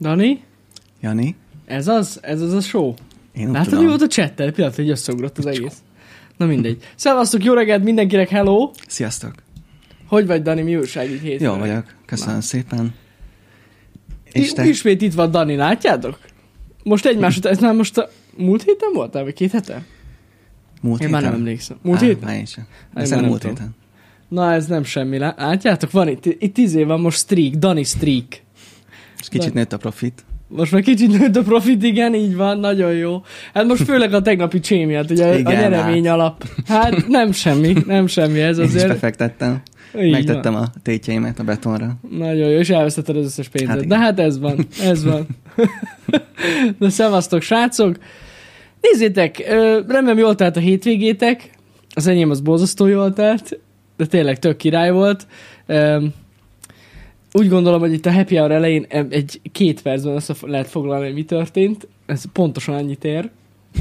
Dani, Jani, ez az? Ez az a show? én Látod, mi tudom. volt a chattel? Pillanat, hogy összeugrott az egész. Na mindegy. Szevasztok, jó reggelt mindenkinek, hello! Sziasztok. Hogy vagy, Dani, mi újság így hétfőn? Jó vagyok, köszönöm Na. szépen. És te? I- Ismét itt van Dani, látjátok? Most egymás után, ez már most a múlt héten voltál, vagy két hete? Múlt Én héten? már nem emlékszem. Múlt Á, héten? Már én sem. Én már nem múlt tudom. héten. Na, ez nem semmi. lá- Látjátok, van itt, itt tíz év van most streak, Dani streak. És kicsit nőtt a profit. Most már kicsit nőtt a profit, igen, így van, nagyon jó. Hát most főleg a tegnapi csé miatt, ugye a Igen, nyeremény hát. alap. Hát nem semmi, nem semmi ez Én is azért. befektettem. Így Megtettem van. a tétjeimet a betonra. Nagyon jó, és elvesztetted az összes pénzed. Hát Hát igen. De hát ez van, ez van. De szevasztok, srácok! Nézzétek, remélem jól telt a hétvégétek. Az enyém az borzasztó jól telt, de tényleg tök király volt. Úgy gondolom, hogy itt a happy hour elején egy két percben össze lehet foglalni, hogy mi történt. Ez pontosan annyit ér.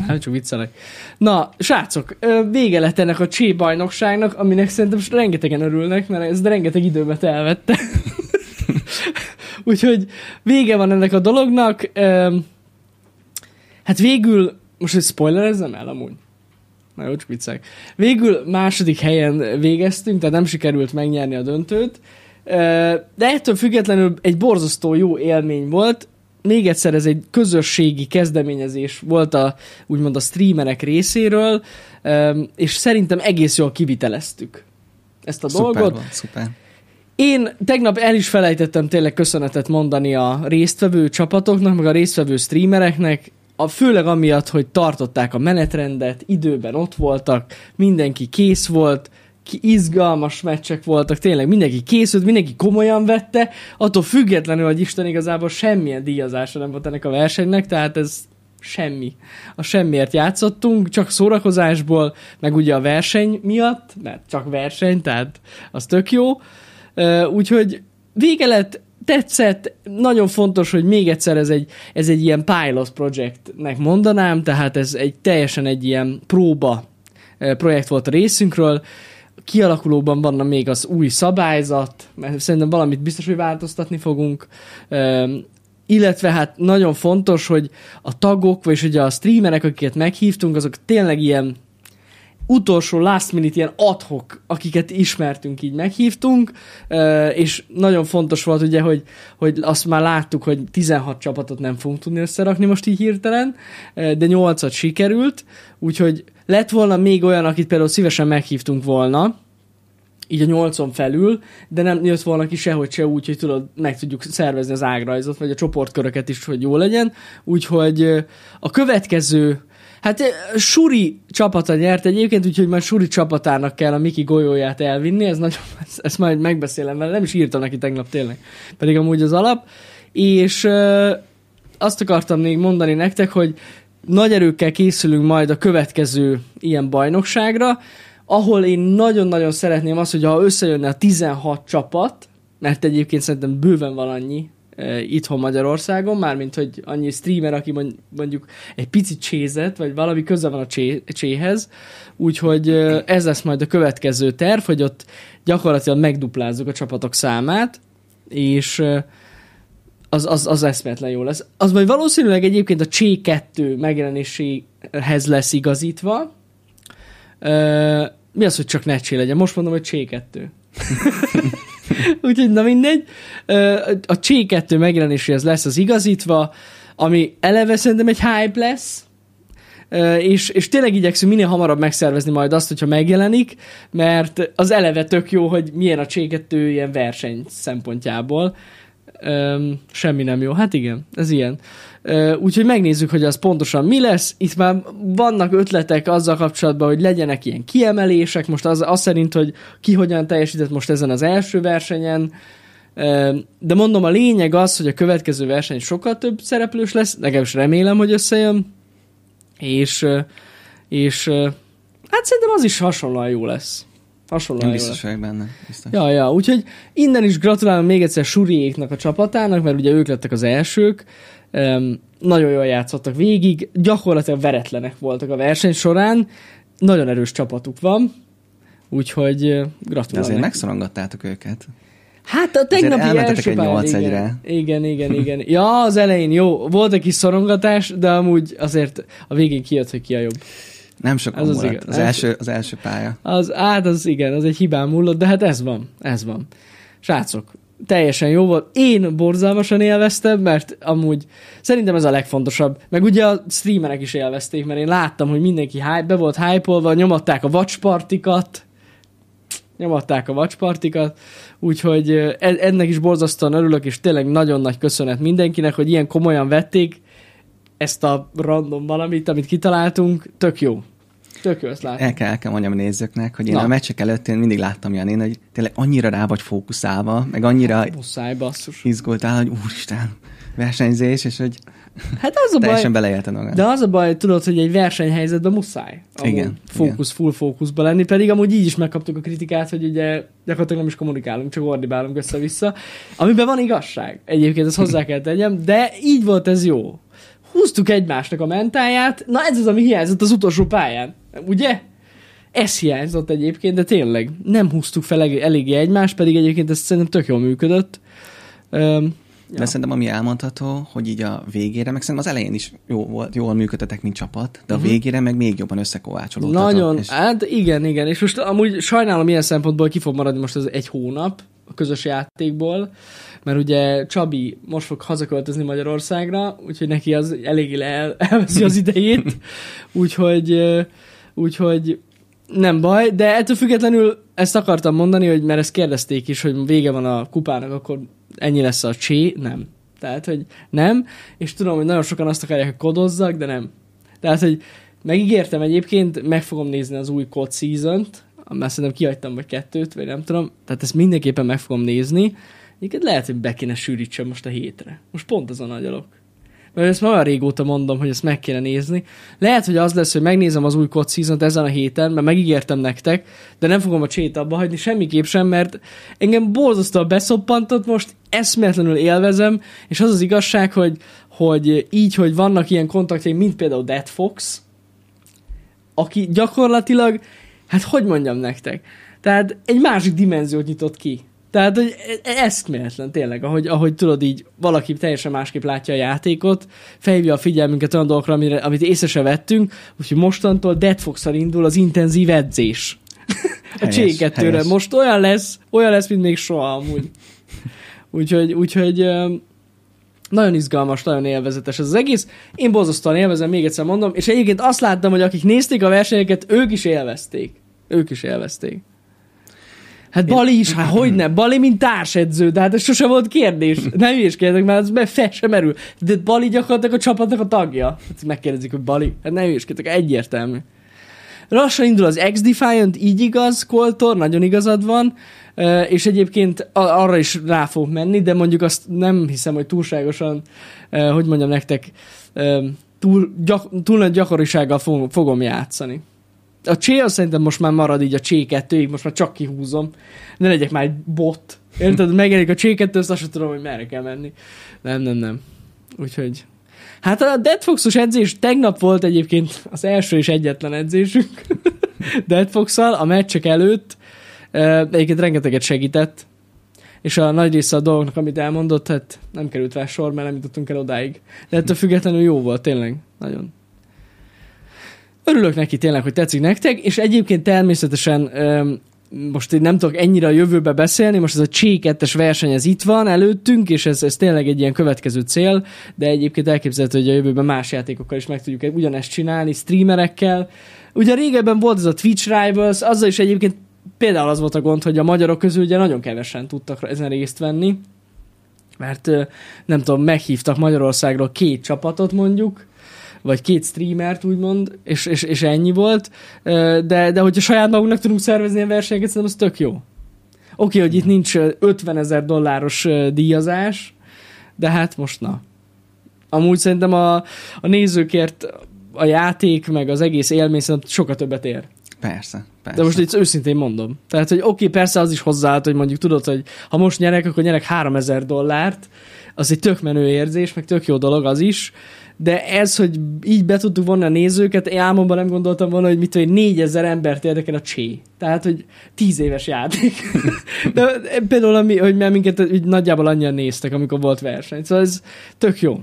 Hát csak viccelek. Na, srácok, vége lett ennek a csé bajnokságnak, aminek szerintem most rengetegen örülnek, mert ez rengeteg időmet elvette. Úgyhogy vége van ennek a dolognak. Hát végül, most hogy spoilerezzem el amúgy? Na jó, csak viccek. Végül második helyen végeztünk, tehát nem sikerült megnyerni a döntőt. De ettől függetlenül egy borzasztó jó élmény volt. Még egyszer ez egy közösségi kezdeményezés volt a, úgymond a streamerek részéről, és szerintem egész jól kiviteleztük ezt a Szuper dolgot. volt, szuper. Én tegnap el is felejtettem tényleg köszönetet mondani a résztvevő csapatoknak, meg a résztvevő streamereknek, a, főleg amiatt, hogy tartották a menetrendet, időben ott voltak, mindenki kész volt, ki izgalmas meccsek voltak, tényleg mindenki készült, mindenki komolyan vette, attól függetlenül, hogy Isten igazából semmilyen díjazása nem volt ennek a versenynek, tehát ez semmi. A semmiért játszottunk, csak szórakozásból, meg ugye a verseny miatt, mert csak verseny, tehát az tök jó. Úgyhogy vége lett, tetszett, nagyon fontos, hogy még egyszer ez egy, ez egy ilyen pilot projektnek mondanám, tehát ez egy teljesen egy ilyen próba projekt volt a részünkről, kialakulóban van még az új szabályzat, mert szerintem valamit biztos, hogy változtatni fogunk, illetve hát nagyon fontos, hogy a tagok, vagy ugye a streamerek, akiket meghívtunk, azok tényleg ilyen utolsó last minute ilyen adhok, akiket ismertünk, így meghívtunk, és nagyon fontos volt ugye, hogy, hogy azt már láttuk, hogy 16 csapatot nem fogunk tudni összerakni most így hirtelen, de 8-at sikerült, úgyhogy lett volna még olyan, akit például szívesen meghívtunk volna, így a nyolcon felül, de nem jött volna ki sehogy se úgy, hogy tudod, meg tudjuk szervezni az ágrajzot, vagy a csoportköröket is, hogy jó legyen. Úgyhogy a következő, hát Suri csapata nyert egyébként, úgyhogy majd Suri csapatának kell a Miki golyóját elvinni, ez nagyon, ezt, ezt majd megbeszélem vele, nem is írtam neki tegnap tényleg, pedig amúgy az alap. És ö, azt akartam még mondani nektek, hogy nagy erőkkel készülünk majd a következő ilyen bajnokságra, ahol én nagyon-nagyon szeretném azt, hogy ha összejönne a 16 csapat, mert egyébként szerintem bőven van annyi e, itthon Magyarországon, mármint, hogy annyi streamer, aki mond- mondjuk egy picit csézett, vagy valami köze van a csé, cséhez, úgyhogy e, ez lesz majd a következő terv, hogy ott gyakorlatilag megduplázzuk a csapatok számát, és e, az, az, az eszméletlen jó lesz. Az majd valószínűleg egyébként a Csé 2 megjelenéséhez lesz igazítva. Ö, mi az, hogy csak ne Csé legyen? Most mondom, hogy Csé 2. Úgyhogy na mindegy. Ö, a Csé 2 megjelenéséhez lesz az igazítva, ami eleve szerintem egy hype lesz, és, és tényleg igyekszünk minél hamarabb megszervezni majd azt, hogyha megjelenik, mert az eleve tök jó, hogy milyen a Csé2 ilyen verseny szempontjából. Öm, semmi nem jó. Hát igen, ez ilyen. Ö, úgyhogy megnézzük, hogy az pontosan mi lesz. Itt már vannak ötletek azzal kapcsolatban, hogy legyenek ilyen kiemelések. Most az, az szerint, hogy ki hogyan teljesített most ezen az első versenyen. Ö, de mondom, a lényeg az, hogy a következő verseny sokkal több szereplős lesz. Legalábbis remélem, hogy összejön. És, és hát szerintem az is hasonlóan jó lesz. Hasonlóan biztos vagyok benne. Biztos. Ja, ja, úgyhogy innen is gratulálom még egyszer Suriéknak a csapatának, mert ugye ők lettek az elsők. Um, nagyon jól játszottak végig, gyakorlatilag veretlenek voltak a verseny során. Nagyon erős csapatuk van, úgyhogy ö, De gratulálok. azért megszorongattátok őket. Hát a tegnapi első egy pályán, 8-1-re. igen. igen, igen, igen. Ja, az elején jó, volt egy kis szorongatás, de amúgy azért a végén kijött, hogy ki a jobb. Nem Ez az az, igaz. Az, első, az első pálya. Az, hát az igen, az egy hibám múlott, de hát ez van, ez van. Srácok, teljesen jó volt. Én borzalmasan élveztem, mert amúgy szerintem ez a legfontosabb. Meg ugye a streamerek is élvezték, mert én láttam, hogy mindenki hype, be volt hype nyomatták a watchpartikat, nyomatták a watchpartikat, úgyhogy ennek is borzasztóan örülök, és tényleg nagyon nagy köszönet mindenkinek, hogy ilyen komolyan vették ezt a random valamit, amit kitaláltunk, tök jó. Tök jó ezt látni. El kell, el kell mondjam a nézőknek, hogy én Na. a meccsek előtt én mindig láttam Janén, hogy tényleg annyira rá vagy fókuszálva, meg annyira Muszáj, basszus. izgultál, hogy úristen, versenyzés, és hogy Hát az a baj, teljesen beleélted magad. de az a baj, tudod, hogy egy versenyhelyzetben muszáj. Igen, Fókusz, full fókuszba lenni, pedig amúgy így is megkaptuk a kritikát, hogy ugye gyakorlatilag nem is kommunikálunk, csak ordibálunk össze-vissza, amiben van igazság. Egyébként ezt hozzá kell tegyem, de így volt ez jó. Húztuk egymásnak a mentáját, na ez az, ami hiányzott az utolsó pályán. Ugye? Ez hiányzott egyébként, de tényleg nem húztuk fel elég- eléggé egymást, pedig egyébként ez szerintem tök jól működött. Öm, De szerintem ami elmondható, hogy így a végére, meg szerintem az elején is jó volt, jól működtetek, mint csapat, de a Mhm. végére meg még jobban összekovácsolódtatok. Nagyon, És hát igen, igen, és most amúgy sajnálom ilyen szempontból ki fog maradni most ez egy hónap a közös játékból, mert ugye Csabi most fog hazaköltözni Magyarországra, úgyhogy neki az eléggé el, elveszi az idejét, úgyhogy, úgyhogy nem baj, de ettől függetlenül ezt akartam mondani, hogy mert ezt kérdezték is, hogy vége van a kupának, akkor ennyi lesz a csé, nem. Tehát, hogy nem, és tudom, hogy nagyon sokan azt akarják, hogy kodozzak, de nem. Tehát, hogy megígértem egyébként, meg fogom nézni az új COD season-t, mert szerintem kihagytam vagy kettőt, vagy nem tudom, tehát ezt mindenképpen meg fogom nézni. Egyébként lehet, hogy be kéne sűrítsem most a hétre. Most pont az a nagy alok. Mert ezt már olyan régóta mondom, hogy ezt meg kéne nézni. Lehet, hogy az lesz, hogy megnézem az új COD season ezen a héten, mert megígértem nektek, de nem fogom a csét abba hagyni semmiképp sem, mert engem borzasztóan beszoppantott most, eszméletlenül élvezem, és az az igazság, hogy, hogy így, hogy vannak ilyen kontaktjaim, mint például Dead Fox, aki gyakorlatilag, hát hogy mondjam nektek, tehát egy másik dimenziót nyitott ki. Tehát, hogy e- eszméletlen tényleg, ahogy, ahogy tudod így, valaki teljesen másképp látja a játékot, felhívja a figyelmünket olyan dolgokra, amire, amit észre se vettünk, úgyhogy mostantól Dead fox indul az intenzív edzés. a Helyes, C2-re. helyes. Most olyan lesz, olyan lesz, mint még soha amúgy. Úgyhogy, úgyhogy nagyon izgalmas, nagyon élvezetes ez az egész. Én borzasztóan élvezem, még egyszer mondom, és egyébként azt láttam, hogy akik nézték a versenyeket, ők is élvezték. Ők is élvezték. Hát Bali is, hát hogy ne? Bali, mint társedző, de hát ez sose volt kérdés. Nem hülyéskedjetek, mert ez fel sem merül. De Bali gyakorlatilag a csapatnak a tagja. Hát megkérdezik, hogy Bali. Hát ne hülyéskedjetek, egyértelmű. Lassan indul az X-Defiant, így igaz, Koltor, nagyon igazad van, és egyébként arra is rá fog menni, de mondjuk azt nem hiszem, hogy túlságosan, hogy mondjam nektek, túl, gyak, túl nagy gyakorisággal fogom játszani. A Csé az szerintem most már marad így a Csé 2 most már csak kihúzom. Ne legyek már egy bot. Érted? Megjelenik a Csé 2 azt sem tudom, hogy merre kell menni. Nem, nem, nem. Úgyhogy... Hát a Dead Fox-os edzés tegnap volt egyébként az első és egyetlen edzésünk Dead fox a meccsek előtt. Egyébként rengeteget segített. És a nagy része a dolgoknak, amit elmondott, hát nem került rá sor, mert nem jutottunk el odáig. De ettől függetlenül jó volt, tényleg. Nagyon. Örülök neki tényleg, hogy tetszik nektek, és egyébként természetesen most én nem tudok ennyire a jövőbe beszélni, most ez a C2-es verseny ez itt van előttünk, és ez, ez tényleg egy ilyen következő cél, de egyébként elképzelhető, hogy a jövőben más játékokkal is meg tudjuk ugyanezt csinálni, streamerekkel. Ugye régebben volt ez a Twitch Rivals, azzal is egyébként például az volt a gond, hogy a magyarok közül ugye nagyon kevesen tudtak ezen részt venni, mert nem tudom, meghívtak Magyarországról két csapatot mondjuk, vagy két streamert úgymond, és, és, és ennyi volt, de, de hogyha saját magunknak tudunk szervezni ilyen versenyeket, szerintem az tök jó. Oké, okay, hogy itt nincs ö, 50 ezer dolláros díjazás, de hát most na. Amúgy szerintem a, a nézőkért a játék, meg az egész élmény szerintem sokkal többet ér. Persze, persze. De most itt őszintén mondom. Tehát, hogy oké, okay, persze az is hozzáállt, hogy mondjuk tudod, hogy ha most nyerek, akkor nyerek 3000 dollárt, az egy tök menő érzés, meg tök jó dolog az is, de ez, hogy így be tudtuk vonni a nézőket, én álmomban nem gondoltam volna, hogy mit tudom, 4000 embert érdekel a csé. Tehát, hogy 10 éves játék. De például, ami, hogy mert minket úgy nagyjából annyian néztek, amikor volt verseny. Szóval ez tök jó.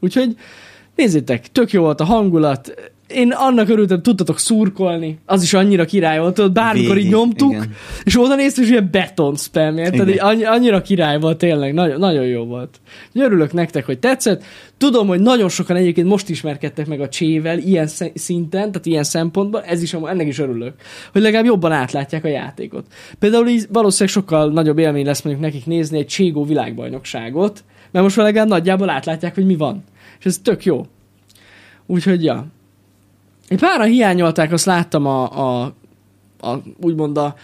Úgyhogy nézzétek, tök jó volt a hangulat, én annak örültem, tudtatok szurkolni, az is annyira király volt, tudod, bármikor Végig, így nyomtuk, igen. és oda néztük, és ilyen beton spam. Így annyi- Annyira király volt tényleg, nagyon, nagyon jó volt. Örülök nektek, hogy tetszett. Tudom, hogy nagyon sokan egyébként most ismerkedtek meg a csével ilyen sz- szinten, tehát ilyen szempontból, ez is, ennek is örülök, hogy legalább jobban átlátják a játékot. Például így valószínűleg sokkal nagyobb élmény lesz mondjuk nekik nézni egy Cségó világbajnokságot, mert most már legalább nagyjából átlátják, hogy mi van. És ez tök jó. Úgyhogy, ja. Egy páran hiányolták, azt láttam a, a, a úgymond a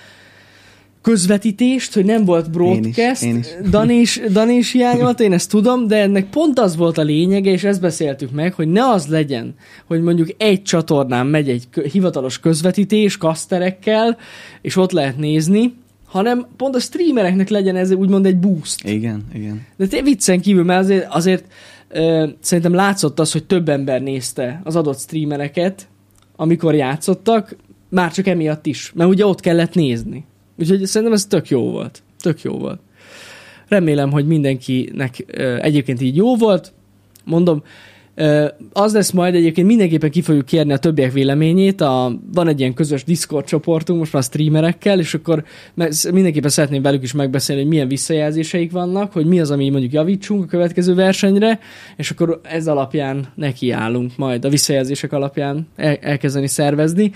közvetítést, hogy nem volt broadcast. Én is, én is. Dani is, Dani is hiányolt, én ezt tudom, de ennek pont az volt a lényege, és ezt beszéltük meg, hogy ne az legyen, hogy mondjuk egy csatornán megy egy hivatalos közvetítés kaszterekkel, és ott lehet nézni, hanem pont a streamereknek legyen ez úgymond egy boost. Igen, igen. De te viccen kívül, mert azért, azért ö, szerintem látszott az, hogy több ember nézte az adott streamereket, amikor játszottak, már csak emiatt is, mert ugye ott kellett nézni. Úgyhogy szerintem ez tök jó volt. Tök jó volt. Remélem, hogy mindenkinek egyébként így jó volt. Mondom, az lesz majd egyébként mindenképpen ki fogjuk kérni a többiek véleményét. A, van egy ilyen közös Discord csoportunk most már streamerekkel, és akkor mindenképpen szeretném velük is megbeszélni, hogy milyen visszajelzéseik vannak, hogy mi az, ami mondjuk javítsunk a következő versenyre, és akkor ez alapján nekiállunk majd a visszajelzések alapján el- elkezdeni szervezni.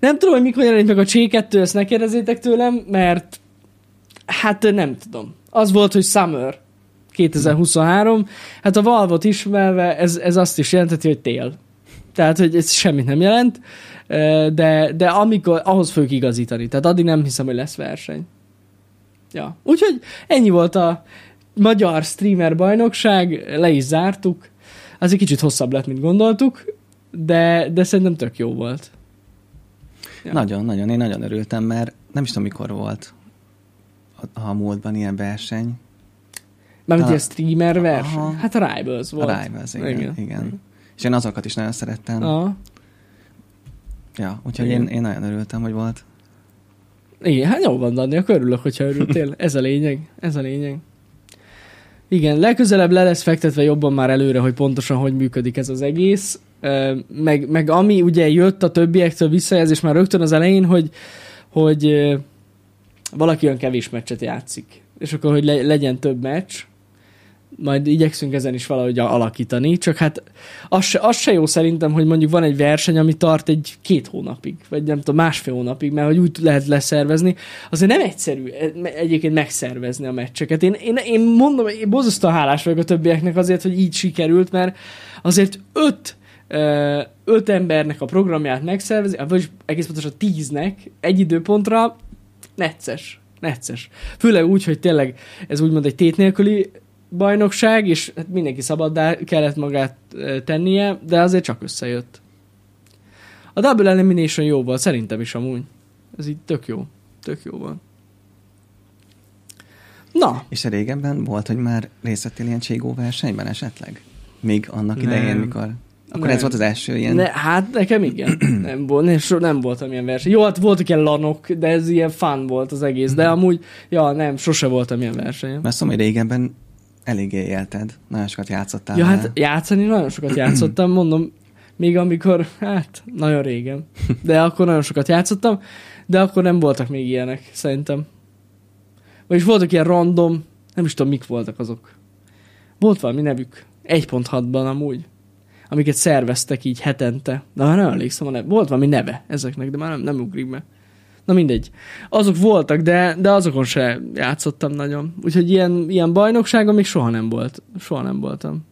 Nem tudom, hogy mikor jelenik meg a C2, ezt ne kérdezzétek tőlem, mert hát nem tudom. Az volt, hogy Summer 2023. Hát a Valve-ot ismerve ez, ez azt is jelenteti, hogy tél. Tehát, hogy ez semmit nem jelent, de, de amikor, ahhoz fogjuk igazítani. Tehát addig nem hiszem, hogy lesz verseny. Ja. Úgyhogy ennyi volt a magyar streamer bajnokság, le is zártuk. Az egy kicsit hosszabb lett, mint gondoltuk, de, de szerintem tök jó volt. Ja. Nagyon, nagyon. Én nagyon örültem, mert nem is tudom, mikor volt a, a múltban ilyen verseny. Mármint A- ilyen streamer verseny. Aha. Hát a Rivals volt. A Rivals, igen, igen. igen. És én azokat is nagyon szerettem. Aha. Ja, úgyhogy Igen. én, én nagyon örültem, hogy volt. Igen, hát jó van, Dani, akkor örülök, hogyha örültél. Ez a lényeg, ez a lényeg. Igen, legközelebb le lesz fektetve jobban már előre, hogy pontosan hogy működik ez az egész. Meg, meg ami ugye jött a többiektől visszajelzés már rögtön az elején, hogy, hogy valaki olyan kevés meccset játszik. És akkor, hogy le, legyen több meccs, majd igyekszünk ezen is valahogy alakítani, csak hát az se, az se jó szerintem, hogy mondjuk van egy verseny, ami tart egy két hónapig, vagy nem tudom, másfél hónapig, mert hogy úgy lehet leszervezni. Azért nem egyszerű e- egyébként megszervezni a meccseket. Én, én, én mondom, én borzasztóan hálás vagyok a többieknek azért, hogy így sikerült, mert azért öt öt embernek a programját megszervezni, vagy egész pontosan tíznek egy időpontra necces. Necces. Főleg úgy, hogy tényleg ez úgymond egy tét nélküli bajnokság, és hát mindenki szabaddá kellett magát tennie, de azért csak összejött. A Double Elimination jó volt, szerintem is amúgy. Ez így tök jó. Tök jó volt. Na, És régebben volt, hogy már részt vettél ilyen cségó versenyben esetleg? Még annak Nem. idején, mikor... Akkor Nem. ez volt az első ilyen... ne, hát nekem igen. Nem, volt, nem, so, nem voltam ilyen verseny. Jó, hát voltak ilyen lanok, de ez ilyen fun volt az egész. De amúgy, ja, nem, sose voltam ilyen versenyen. Mert szóval, régebben eléggé élted. Nagyon sokat játszottál Ja, vele. hát játszani nagyon sokat játszottam, mondom, még amikor, hát, nagyon régen. De akkor nagyon sokat játszottam, de akkor nem voltak még ilyenek, szerintem. Vagyis voltak ilyen random, nem is tudom, mik voltak azok. Volt valami nevük, 1.6-ban amúgy, amiket szerveztek így hetente. De már nem emlékszem a neve. Volt valami neve ezeknek, de már nem, nem ugrik be. Na mindegy. Azok voltak, de, de azokon se játszottam nagyon. Úgyhogy ilyen, ilyen bajnokságon még soha nem volt. Soha nem voltam.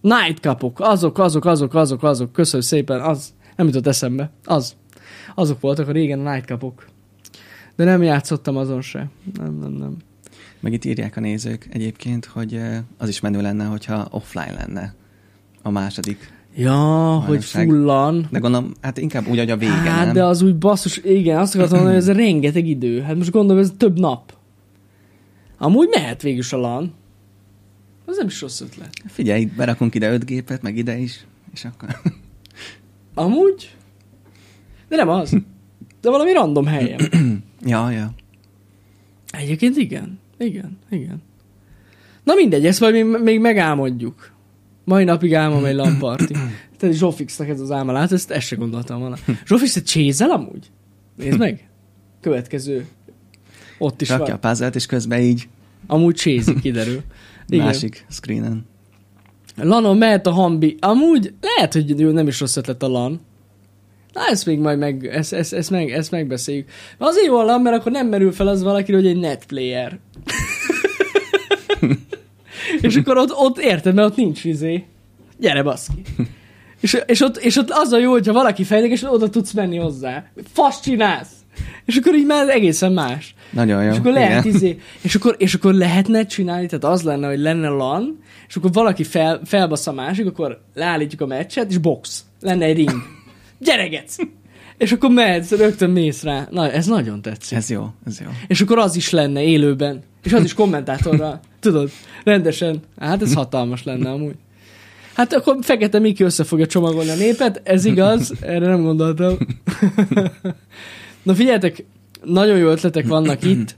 Night Cupok, azok, azok, azok, azok, azok, köszönöm szépen, az, nem jutott eszembe, az. Azok voltak a régen a Night Cupok. De nem játszottam azon se. Nem, nem, nem. Meg itt írják a nézők egyébként, hogy eh, az is menő lenne, hogyha offline lenne a második. Ja, hogy Bajnokság. fullan. De gondolom, hát inkább úgy, hogy a vége, hát, nem? de az úgy basszus, igen, azt akartam mondani, hogy ez rengeteg idő. Hát most gondolom, ez több nap. Amúgy mehet végül is a LAN. Az nem is rossz ötlet. Figyelj, berakunk ide öt gépet, meg ide is, és akkor... Amúgy? De nem az. De valami random helyen. ja, ja. Egyébként igen. Igen, igen. Na mindegy, ezt majd még, még megálmodjuk. Mai napig álmom egy lamparti. Tehát Zsófixnak ez az álma, látod, ezt, ezt se gondoltam volna. Zsófix, te csézel amúgy? Nézd meg. Következő. Ott is Rakja van. a puzzle és közben így Amúgy csézik, kiderül. Igen. másik screenen. Lanon mehet a hambi. Amúgy lehet, hogy jó, nem is rossz ötlet a lan. Na, ezt még majd meg, ezt, ezt, ezt, meg, ezt megbeszéljük. Azért jó a lan, mert akkor nem merül fel az valaki, hogy egy netplayer. és akkor ott, ott érted, mert ott nincs izé. Gyere, baszki. És, és, ott, és ott az a jó, hogyha valaki fejlődik, és oda tudsz menni hozzá. Fasz csinálsz! És akkor így már egészen más. Nagyon jó. És akkor lehet igen. izé, és akkor, és akkor lehetne csinálni, tehát az lenne, hogy lenne LAN, és akkor valaki fel, felbasz a másik, akkor leállítjuk a meccset, és box. Lenne egy ring. Gyeregetsz! És akkor mehetsz, rögtön mész rá. Na, ez nagyon tetszik. Ez jó, ez jó. És akkor az is lenne élőben. És az is kommentátorral. Tudod, rendesen. Hát ez hatalmas lenne amúgy. Hát akkor Fekete Miki össze fogja csomagolni a népet, ez igaz, erre nem gondoltam. Na figyeljetek, nagyon jó ötletek vannak itt,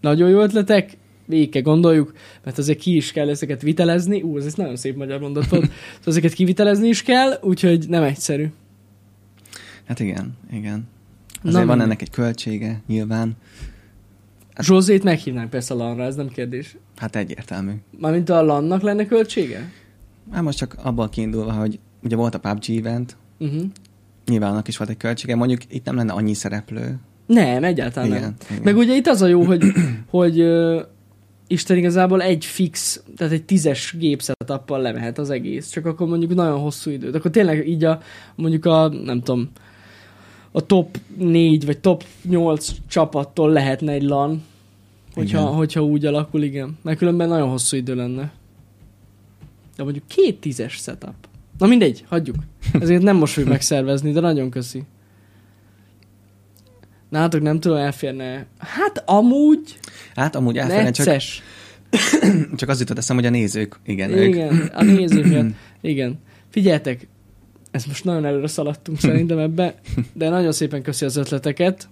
nagyon jó ötletek, végig kell gondoljuk, mert azért ki is kell ezeket vitelezni. Ú, ez egy nagyon szép magyar mondat volt. Szóval ezeket kivitelezni is kell, úgyhogy nem egyszerű. Hát igen, igen. Na, Azért van mindegy. ennek egy költsége, nyilván. Zsózét meghívnánk persze a lanra, ez nem kérdés. Hát egyértelmű. Mármint a lannak lenne költsége? Hát most csak abból kiindulva, hogy ugye volt a PUBG event, Uh-huh. nyilván annak is volt egy költsége, mondjuk itt nem lenne annyi szereplő. Nem, egyáltalán nem. Igen, igen. Meg ugye itt az a jó, hogy, hogy uh, Isten igazából egy fix, tehát egy tízes gépsetappal lemehet az egész, csak akkor mondjuk nagyon hosszú időt. Akkor tényleg így a, mondjuk a, nem tudom, a top 4 vagy top 8 csapattól lehetne egy LAN, hogyha, Igen. hogyha úgy alakul, igen. Mert különben nagyon hosszú idő lenne. De mondjuk két tízes setup. Na mindegy, hagyjuk. Ezért nem most fogjuk megszervezni, de nagyon köszi. Nálatok nem tudom, elférne. Hát amúgy Hát amúgy elférne, csak, necces. csak az jutott eszem, hogy a nézők, igen, ők. Igen, a nézők. Igen. Figyeljetek, ezt most nagyon előre szaladtunk szerintem ebbe, de nagyon szépen köszi az ötleteket.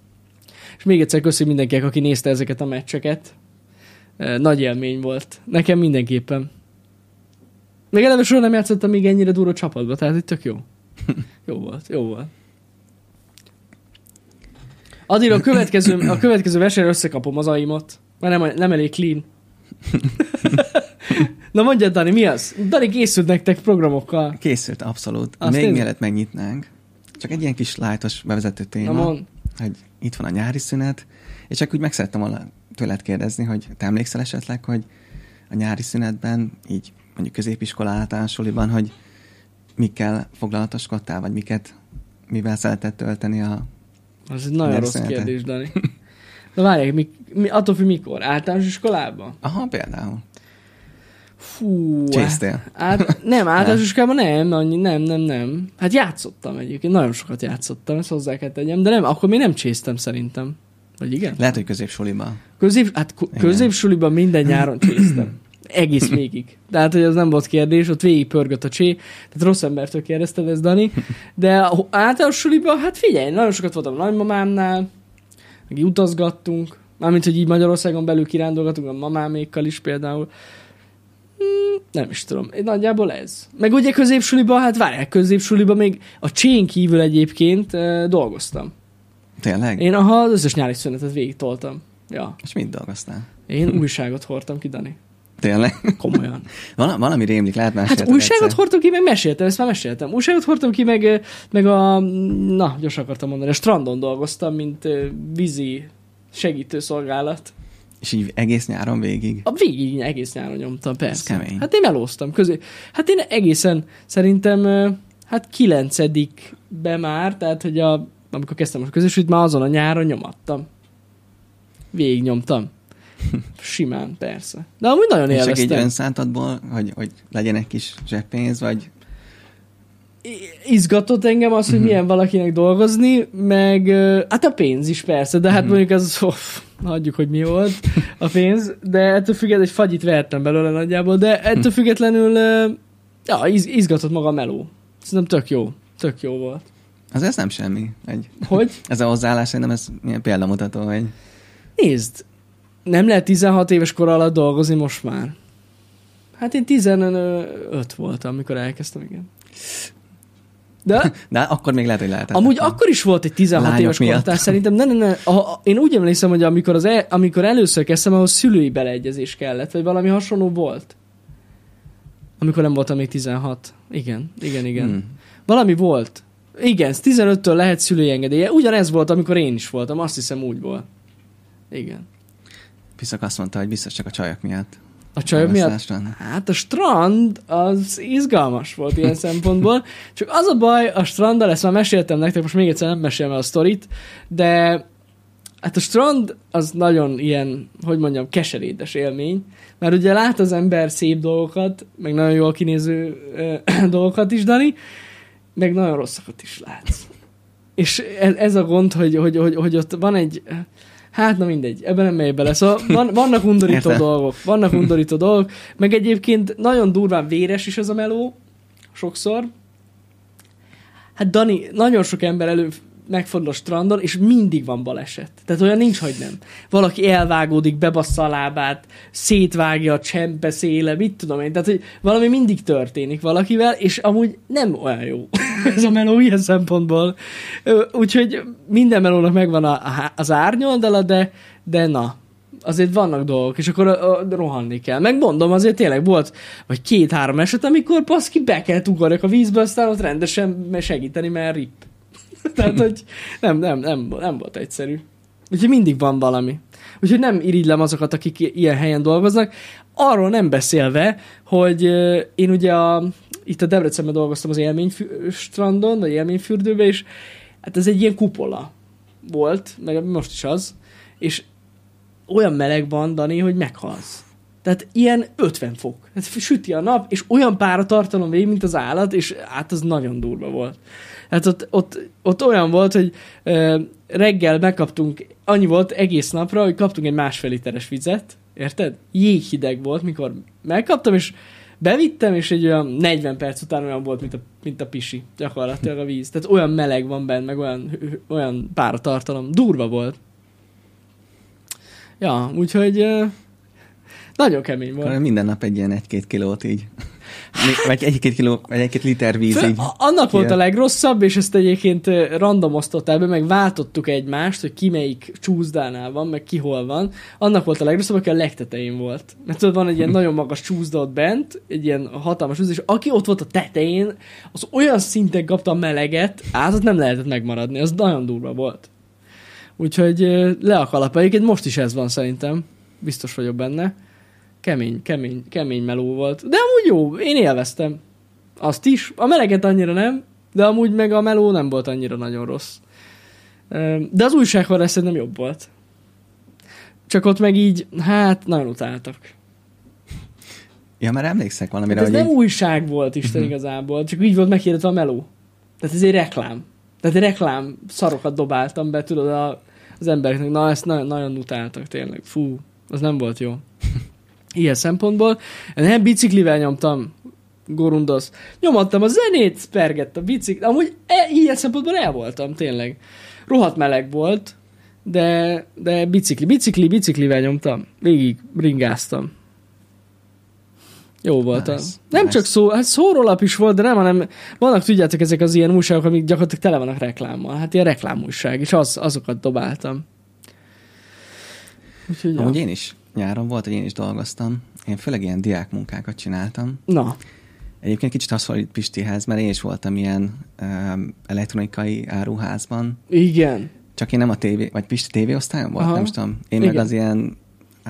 És még egyszer köszi mindenkinek, aki nézte ezeket a meccseket. Nagy élmény volt. Nekem mindenképpen. Még eleve soha nem játszottam még ennyire durva csapatba, tehát itt tök jó. Jó volt, jó volt. Addig a következő, a következő versenyre összekapom az aimat, mert nem, nem elég clean. Na mondja, Dani, mi az? Dani készült nektek programokkal. Készült, abszolút. Azt Még mielőtt megnyitnánk, csak egy ilyen kis lájtos bevezető Na téma, mond. hogy itt van a nyári szünet, és csak úgy meg szerettem volna tőled kérdezni, hogy te emlékszel esetleg, hogy a nyári szünetben, így mondjuk középiskola általánosoliban, hogy mikkel foglalatoskodtál, vagy miket, mivel szeretett tölteni a... Az egy nagyon rossz kérdés, Dani. Na várják, mi, mi, attól függ mikor? Általános iskolában? Aha, például. Fú. Csésztél. Át, nem, általános iskolában nem, annyi, nem, nem, nem. Hát játszottam egyébként, nagyon sokat játszottam, ezt hozzá kell tegyem, de nem, akkor még nem csésztem szerintem. Vagy igen? Lehet, hogy középsuliban. Közép, hát ko- középsuliban minden nyáron csésztem. Egész végig. Tehát, hogy ez nem volt kérdés, ott végig pörgött a csé. Tehát rossz embertől kérdezted ezt, Dani. De általános suliban, hát figyelj, nagyon sokat voltam a nagymamámnál, meg utazgattunk. Mármint, hogy így Magyarországon belül kirándolgatunk, a mamámékkal is például. Nem is tudom. Nagyjából ez. Meg ugye középsuliban, hát várják, középsuliban még a csén kívül egyébként eh, dolgoztam. Tényleg? Én aha, az összes nyári szünetet végig toltam. Ja. És mit dolgoztál? Én újságot hordtam ki, Dani. Tényleg? Komolyan. Val- valami rémlik, lehet már Hát újságot hordtam ki, meg meséltem, ezt már meséltem. Újságot hordtam ki, meg, meg a, na, gyorsan akartam mondani, a strandon dolgoztam, mint vízi segítőszolgálat. És így egész nyáron végig. A végig egész nyáron nyomtam, persze. kemény. Hát én melóztam közé. Hát én egészen szerintem, hát kilencedikbe már, tehát hogy a, amikor kezdtem a közösült, már azon a nyáron nyomattam. Végig nyomtam. Simán, persze. De amúgy nagyon És csak így élveztem. önszántadból, hogy, hogy legyen egy kis zseppénz, vagy izgatott engem az, hogy milyen valakinek dolgozni, meg hát a pénz is persze, de hát mondjuk az, oh, hagyjuk, hogy mi volt a pénz, de ettől függetlenül egy fagyit vehettem belőle nagyjából, de ettől függetlenül ja, iz, izgatott maga a meló. Szerintem tök jó. Tök jó volt. Az ez nem semmi. Egy, Hogy? ez a hozzáállás szerintem ez milyen példamutató, hogy Nézd, nem lehet 16 éves kor alatt dolgozni most már. Hát én 15 voltam, amikor elkezdtem, igen. De de akkor még lehet, hogy lehetett. amúgy akkor is volt egy 16 Lányok éves miatt. szerintem. Ne, ne, ne. A, a, én úgy emlékszem, hogy amikor, az el, amikor először kezdtem, ahhoz szülői beleegyezés kellett, vagy valami hasonló volt. Amikor nem voltam még 16. Igen, igen, igen. Hmm. Valami volt. Igen, 15-től lehet szülői engedélye. Ugyanez volt, amikor én is voltam. Azt hiszem úgy volt. Igen. Piszak azt mondta, hogy biztos csak a csajok miatt. A csajok miatt? Választásra. Hát a strand az izgalmas volt ilyen szempontból. Csak az a baj, a stranddal, ezt már meséltem nektek, most még egyszer nem mesélem el a sztorit, de hát a strand az nagyon ilyen, hogy mondjam, keserédes élmény, mert ugye lát az ember szép dolgokat, meg nagyon jól kinéző ö, dolgokat is, Dani, meg nagyon rosszakat is látsz. És ez, ez a gond, hogy, hogy, hogy, hogy ott van egy, hát na mindegy, ebben nem megy bele. Szóval van, vannak undorító Érted. dolgok, vannak undorító dolgok, meg egyébként nagyon durván véres is ez a meló, sokszor. Hát Dani, nagyon sok ember elő megfordul a strandon, és mindig van baleset. Tehát olyan nincs, hogy nem. Valaki elvágódik, bebassza a lábát, szétvágja a csempe széle, mit tudom én. Tehát, hogy valami mindig történik valakivel, és amúgy nem olyan jó ez a meló ilyen szempontból. Úgyhogy minden melónak megvan a, az árnyoldala, de, de na, azért vannak dolgok, és akkor a, a, rohanni kell. Megmondom, azért tényleg volt, vagy két-három eset, amikor paszki be kellett ugorjak a vízbe, aztán ott rendesen segíteni, mert rip. Tehát, hogy nem, nem, nem, nem volt egyszerű. Úgyhogy mindig van valami. Úgyhogy nem irigylem azokat, akik ilyen helyen dolgoznak. Arról nem beszélve, hogy én ugye a, itt a Debrecenben dolgoztam az élménystrandon, vagy élményfürdőben, és hát ez egy ilyen kupola volt, meg most is az, és olyan meleg van, Dani, hogy meghalsz. Tehát ilyen 50 fok. Tehát süti a nap, és olyan páratartalom végig, mint az állat, és hát az nagyon durva volt. Hát ott, ott, ott olyan volt, hogy ö, reggel megkaptunk, annyi volt egész napra, hogy kaptunk egy másfél literes vizet, érted? Jéghideg volt, mikor megkaptam, és bevittem, és egy olyan 40 perc után olyan volt, mint a, mint a pisi, gyakorlatilag a víz. Tehát olyan meleg van benne, meg olyan, olyan páratartalom. Durva volt. Ja, úgyhogy nagyon kemény volt. Minden nap egy ilyen egy-két kilót így. Vagy egy-két kiló, vagy egy-két liter víz Fő, így. annak volt a legrosszabb, és ezt egyébként ö, randomoztották be, meg váltottuk egymást, hogy ki melyik csúszdánál van, meg ki hol van. Annak volt a legrosszabb, aki a legtetején volt. Mert tudod, van egy ilyen nagyon magas csúszda ott bent, egy ilyen hatalmas csúszda, és aki ott volt a tetején, az olyan szinten kapta a meleget, át ott nem lehetett megmaradni, az nagyon durva volt. Úgyhogy le a kalap. Egyébként most is ez van szerintem. Biztos vagyok benne. Kemény, kemény, kemény meló volt. De amúgy jó, én élveztem. Azt is. A meleget annyira nem, de amúgy meg a meló nem volt annyira nagyon rossz. De az újságforrás szerintem jobb volt. Csak ott meg így, hát nagyon utáltak. Ja, már emlékszek valamire, Hát ez hogy nem így, újság volt Isten Mhm. igazából, csak így volt meghirdetve a meló. Tehát ez egy reklám. Tehát egy reklám szarokat dobáltam be, tudod, a, az embereknek, na ezt nagyon, nagyon utáltak tényleg. Fú, az nem volt jó. Ilyen szempontból. Nem biciklivel nyomtam, gorundosz. Nyomattam a zenét, pergett a bicikli. Amúgy e, ilyen szempontból el voltam, tényleg. Rohadt meleg volt, de, de bicikli, bicikli, biciklivel nyomtam. Végig ringáztam. Jó volt. Nice. Nem nice. csak szó, hát szórólap is volt, de nem, hanem vannak, tudjátok, ezek az ilyen újságok, amik gyakorlatilag tele vannak reklámmal. Hát ilyen reklámújság, és az, azokat dobáltam. Úgyhogy, ja. amúgy én is nyáron volt, hogy én is dolgoztam. Én főleg ilyen diákmunkákat csináltam. Na, Egyébként kicsit hasonlít Pistihez, mert én is voltam ilyen um, elektronikai áruházban. igen. Csak én nem a tévé, vagy Pisti tévéosztályon volt, Aha. nem tudom. Én Igen. meg az ilyen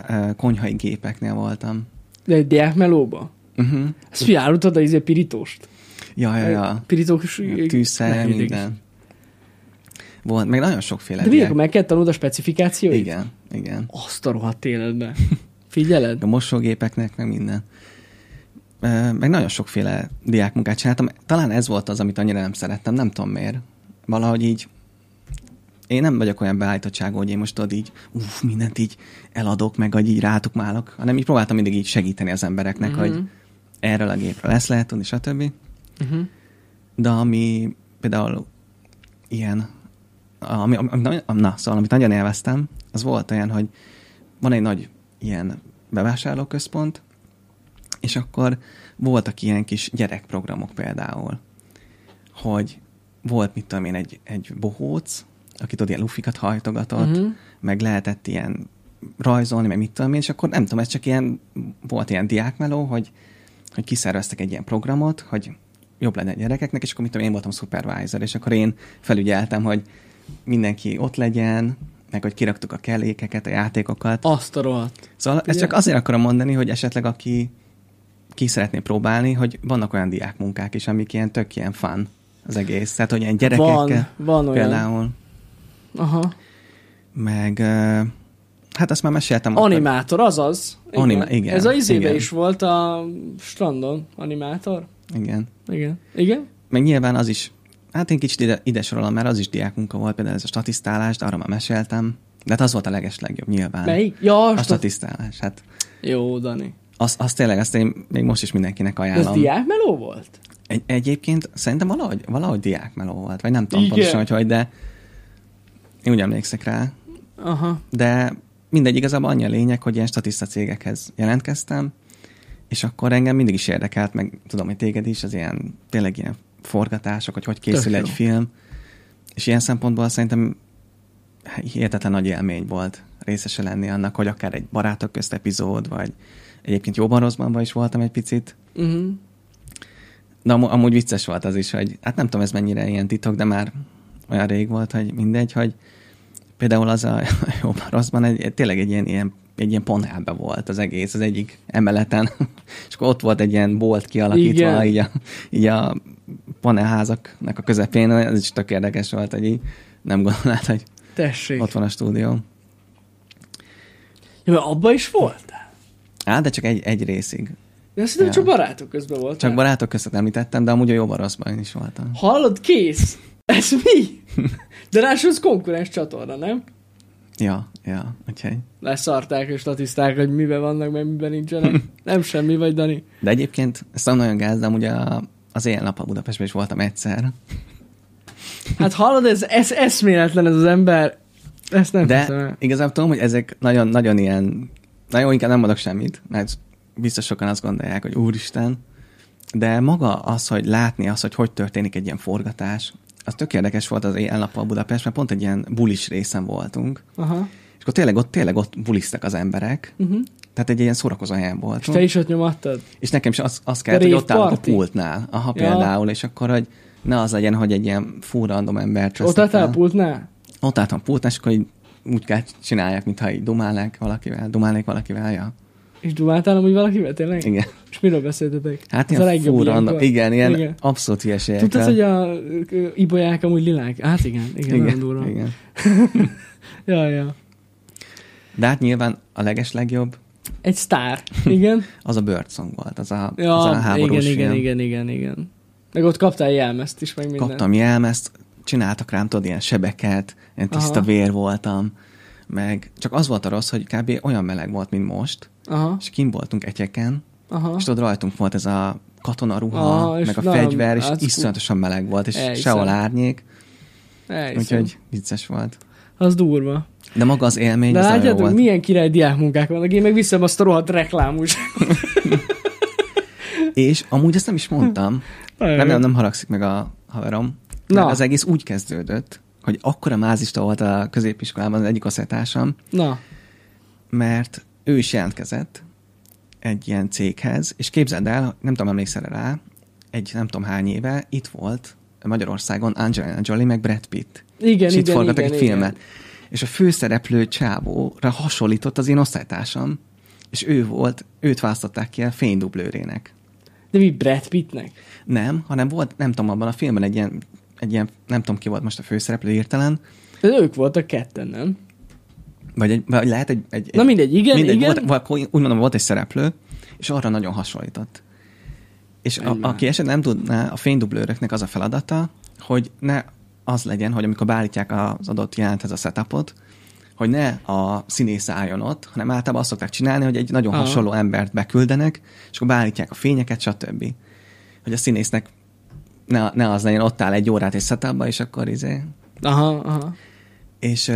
uh, konyhai gépeknél voltam. De egy diákmelóba? Uh-huh. Ezt figyelült oda izé pirítóst? Ja, ja, ja. Pirítós... Tűzszer, minden. Volt, meg nagyon sokféle De akkor meg kell tanulod a specifikációit? Igen, igen. Azt a rohadt életbe. Figyeled? A mosógépeknek, meg minden. Meg nagyon sokféle diákmunkát csináltam. Talán ez volt az, amit annyira nem szerettem, nem tudom miért. Valahogy így én nem vagyok olyan beállítottságú, hogy én most tudod így, uff, mindent így eladok, meg hogy így rátok málok, hanem így próbáltam mindig így segíteni az embereknek, Mhm. hogy erről a gépről lesz lehet tudni, stb. Uh-huh. De ami például ilyen, ami, ami, ami, na, szóval amit nagyon élveztem, az volt olyan, hogy van egy nagy ilyen bevásárlóközpont, és akkor voltak ilyen kis gyerekprogramok például, hogy volt, mit tudom én, egy, egy bohóc, aki tudod, ilyen lufikat hajtogatott, Mhm. meg lehetett ilyen rajzolni, meg mit tudom én, és akkor nem tudom, ez csak ilyen, volt ilyen diákmeló, hogy, hogy kiszerveztek egy ilyen programot, hogy jobb lenne a gyerekeknek, és akkor mit tudom, én voltam supervisor, és akkor én felügyeltem, hogy mindenki ott legyen, meg hogy kiraktuk a kellékeket, a játékokat. Azt a rohadt. Szóval ezt Ugye? csak azért akarom mondani, hogy esetleg aki ki szeretné próbálni, hogy vannak olyan diákmunkák is, amik ilyen tök ilyen fun az egész. Tehát, hogy ilyen gyerekekkel Van, van olyan. például, Aha. meg hát azt már meséltem. akkor- Animátor, azaz. Anima- igen, Ez a izébe igen. is volt a strandon, animátor. Igen. Igen. Igen? Meg nyilván az is, hát én kicsit ide, ide sorolom, mert az is diákmunka volt, például ez a statisztálás, de arra már meséltem. De hát az volt a leges legjobb, nyilván. Melyik? Ja, A stat- statisztálás, hát Jó, Dani. az, az tényleg, azt én még most is mindenkinek Ez ajánlom. diákmeló volt? Egy, egyébként szerintem valahogy, valahogy diákmeló volt, vagy nem tudom Igen. pontosan, hogy hogy, de én úgy emlékszek rá. Aha. De mindegy, igazából annyi a lényeg, hogy ilyen statiszta cégekhez jelentkeztem, és akkor engem mindig is érdekelt, meg tudom, hogy téged is, az ilyen, tényleg ilyen forgatások, hogy hogy készül Tök egy jó. film, és ilyen szempontból szerintem hihetetlen nagy élmény volt részese lenni annak, hogy akár egy barátok közt epizód, vagy egyébként jóban rosszban is voltam egy picit, Uh-huh. de am- amúgy vicces volt az is, hogy hát nem tudom ez mennyire ilyen titok, de már olyan rég volt, hogy mindegy, hogy például az a jobban rosszban egy, tényleg egy ilyen, ilyen egy ilyen panelbe volt az egész, az egyik emeleten, és akkor ott volt egy ilyen bolt kialakítva, Igen. így a, így a panelházaknak a közepén, ez is tök érdekes volt, hogy így nem gondolnád, hogy Tessék. ott van a stúdió. Ja, mert abba is voltál? Á, de csak egy, egy részig. De azt hiszem, Ja. csak barátok közben voltál. Csak barátok között említettem, de amúgy a jóban rosszban is voltam. Hallod, kész. Ez mi? De ez konkurens csatorna, nem? Ja, ja, úgyhogy. Leszarták és statiszták, hogy miben vannak, meg miben nincsenek. Nem semmi vagy, Dani. De egyébként, ezt nem nagyon gáz, de amúgy a, az éjjel nap a Budapestben is voltam egyszer. Hát hallod, ez, ez eszméletlen ez az ember. Ezt nem De igazából tudom, hogy ezek nagyon, nagyon ilyen, nagyon inkább nem mondok semmit, mert biztos sokan azt gondolják, hogy úristen, de maga az, hogy látni azt, hogy hogy történik egy ilyen forgatás, az tök érdekes volt az éjjel a Budapest, mert pont egy ilyen bulis részen voltunk, Aha. és akkor tényleg ott, tényleg ott bulisztak az emberek, Uh-huh. Tehát egy ilyen szórakozó helyen És voltunk. te is ott nyomattad? És nekem is az, az kellett, hogy ott állok a pultnál. Aha, Ja. például, és akkor, hogy ne az legyen, hogy egy ilyen fú random ember Ott álltál a pultnál? Ott álltam a pultnál, és akkor így úgy kell csinálják, mintha így dumálnák valakivel, dumálnék valakivel, ja. És dumáltál amúgy valakivel tényleg? Igen. És miről beszéltetek? Hát Ez a ilyen legjobb fú random, ilyenkor. igen, ilyen Igen. abszolút hülyeségekkel. Tudtad, hogy a ibolyák amúgy lilák? Hát igen, igen, igen durva. igen. Ja, ja. De hát nyilván a leges legjobb Egy sztár. Igen. az a Birdsong volt, az a, Ja, az a háborús igen, film. igen, igen, igen, igen. Meg ott kaptál jelmezt is, meg minden. Kaptam jelmezt, csináltak rám, tudod, ilyen sebeket, ilyen tiszta Aha. vér voltam, meg csak az volt a rossz, hogy kb. olyan meleg volt, mint most, Aha, és kim voltunk egyeken, aha. és tudod, rajtunk volt ez a katonaruha, Aha, meg a nagyon fegyver, és iszonyatosan meleg volt, és Elhiszem. sehol árnyék, Elhiszem. úgyhogy vicces volt. Az durva. De maga az élmény, De az látjátok, volt. milyen király diákmunkák vannak. Én meg viszem azt a rohadt reklámus. És amúgy ezt nem is mondtam, remélem nem haragszik meg a haverom, Na. az egész úgy kezdődött, hogy akkora mázista volt a középiskolában az egyik osztálytársam, Na, mert ő is jelentkezett egy ilyen céghez, és képzeld el, nem tudom, emlékszel rá, egy nem tudom hány éve itt volt Magyarországon Angelina Jolie meg Brad Pitt. igen, és itt igen, forgattak igen, egy igen. filmet. És a főszereplő csávóra hasonlított az én osztálytársam, és ő volt, őt választották ki a fénydublőrének. De mi Brad Pittnek? Nem, hanem volt, nem tudom, abban a filmben egy ilyen, egy ilyen nem tudom ki volt most a főszereplő hirtelen, De ők voltak ketten, nem? vagy, egy, vagy lehet egy... egy Na mindegy, igen, mindegy, igen. Volt, úgy mondom, volt egy szereplő, és arra nagyon hasonlított. És a, aki esetleg nem tudná, a fénydublőröknek az a feladata, hogy ne az legyen, hogy amikor beállítják az adott jelenthez a setupot, hogy ne a színész álljon ott, hanem általában azt szokták csinálni, hogy egy nagyon Aha. hasonló embert beküldenek, és akkor beállítják a fényeket, stb. Hogy a színésznek ne, ne az legyen, ott áll egy órát egy setupba, és akkor izé... Aha, aha. És,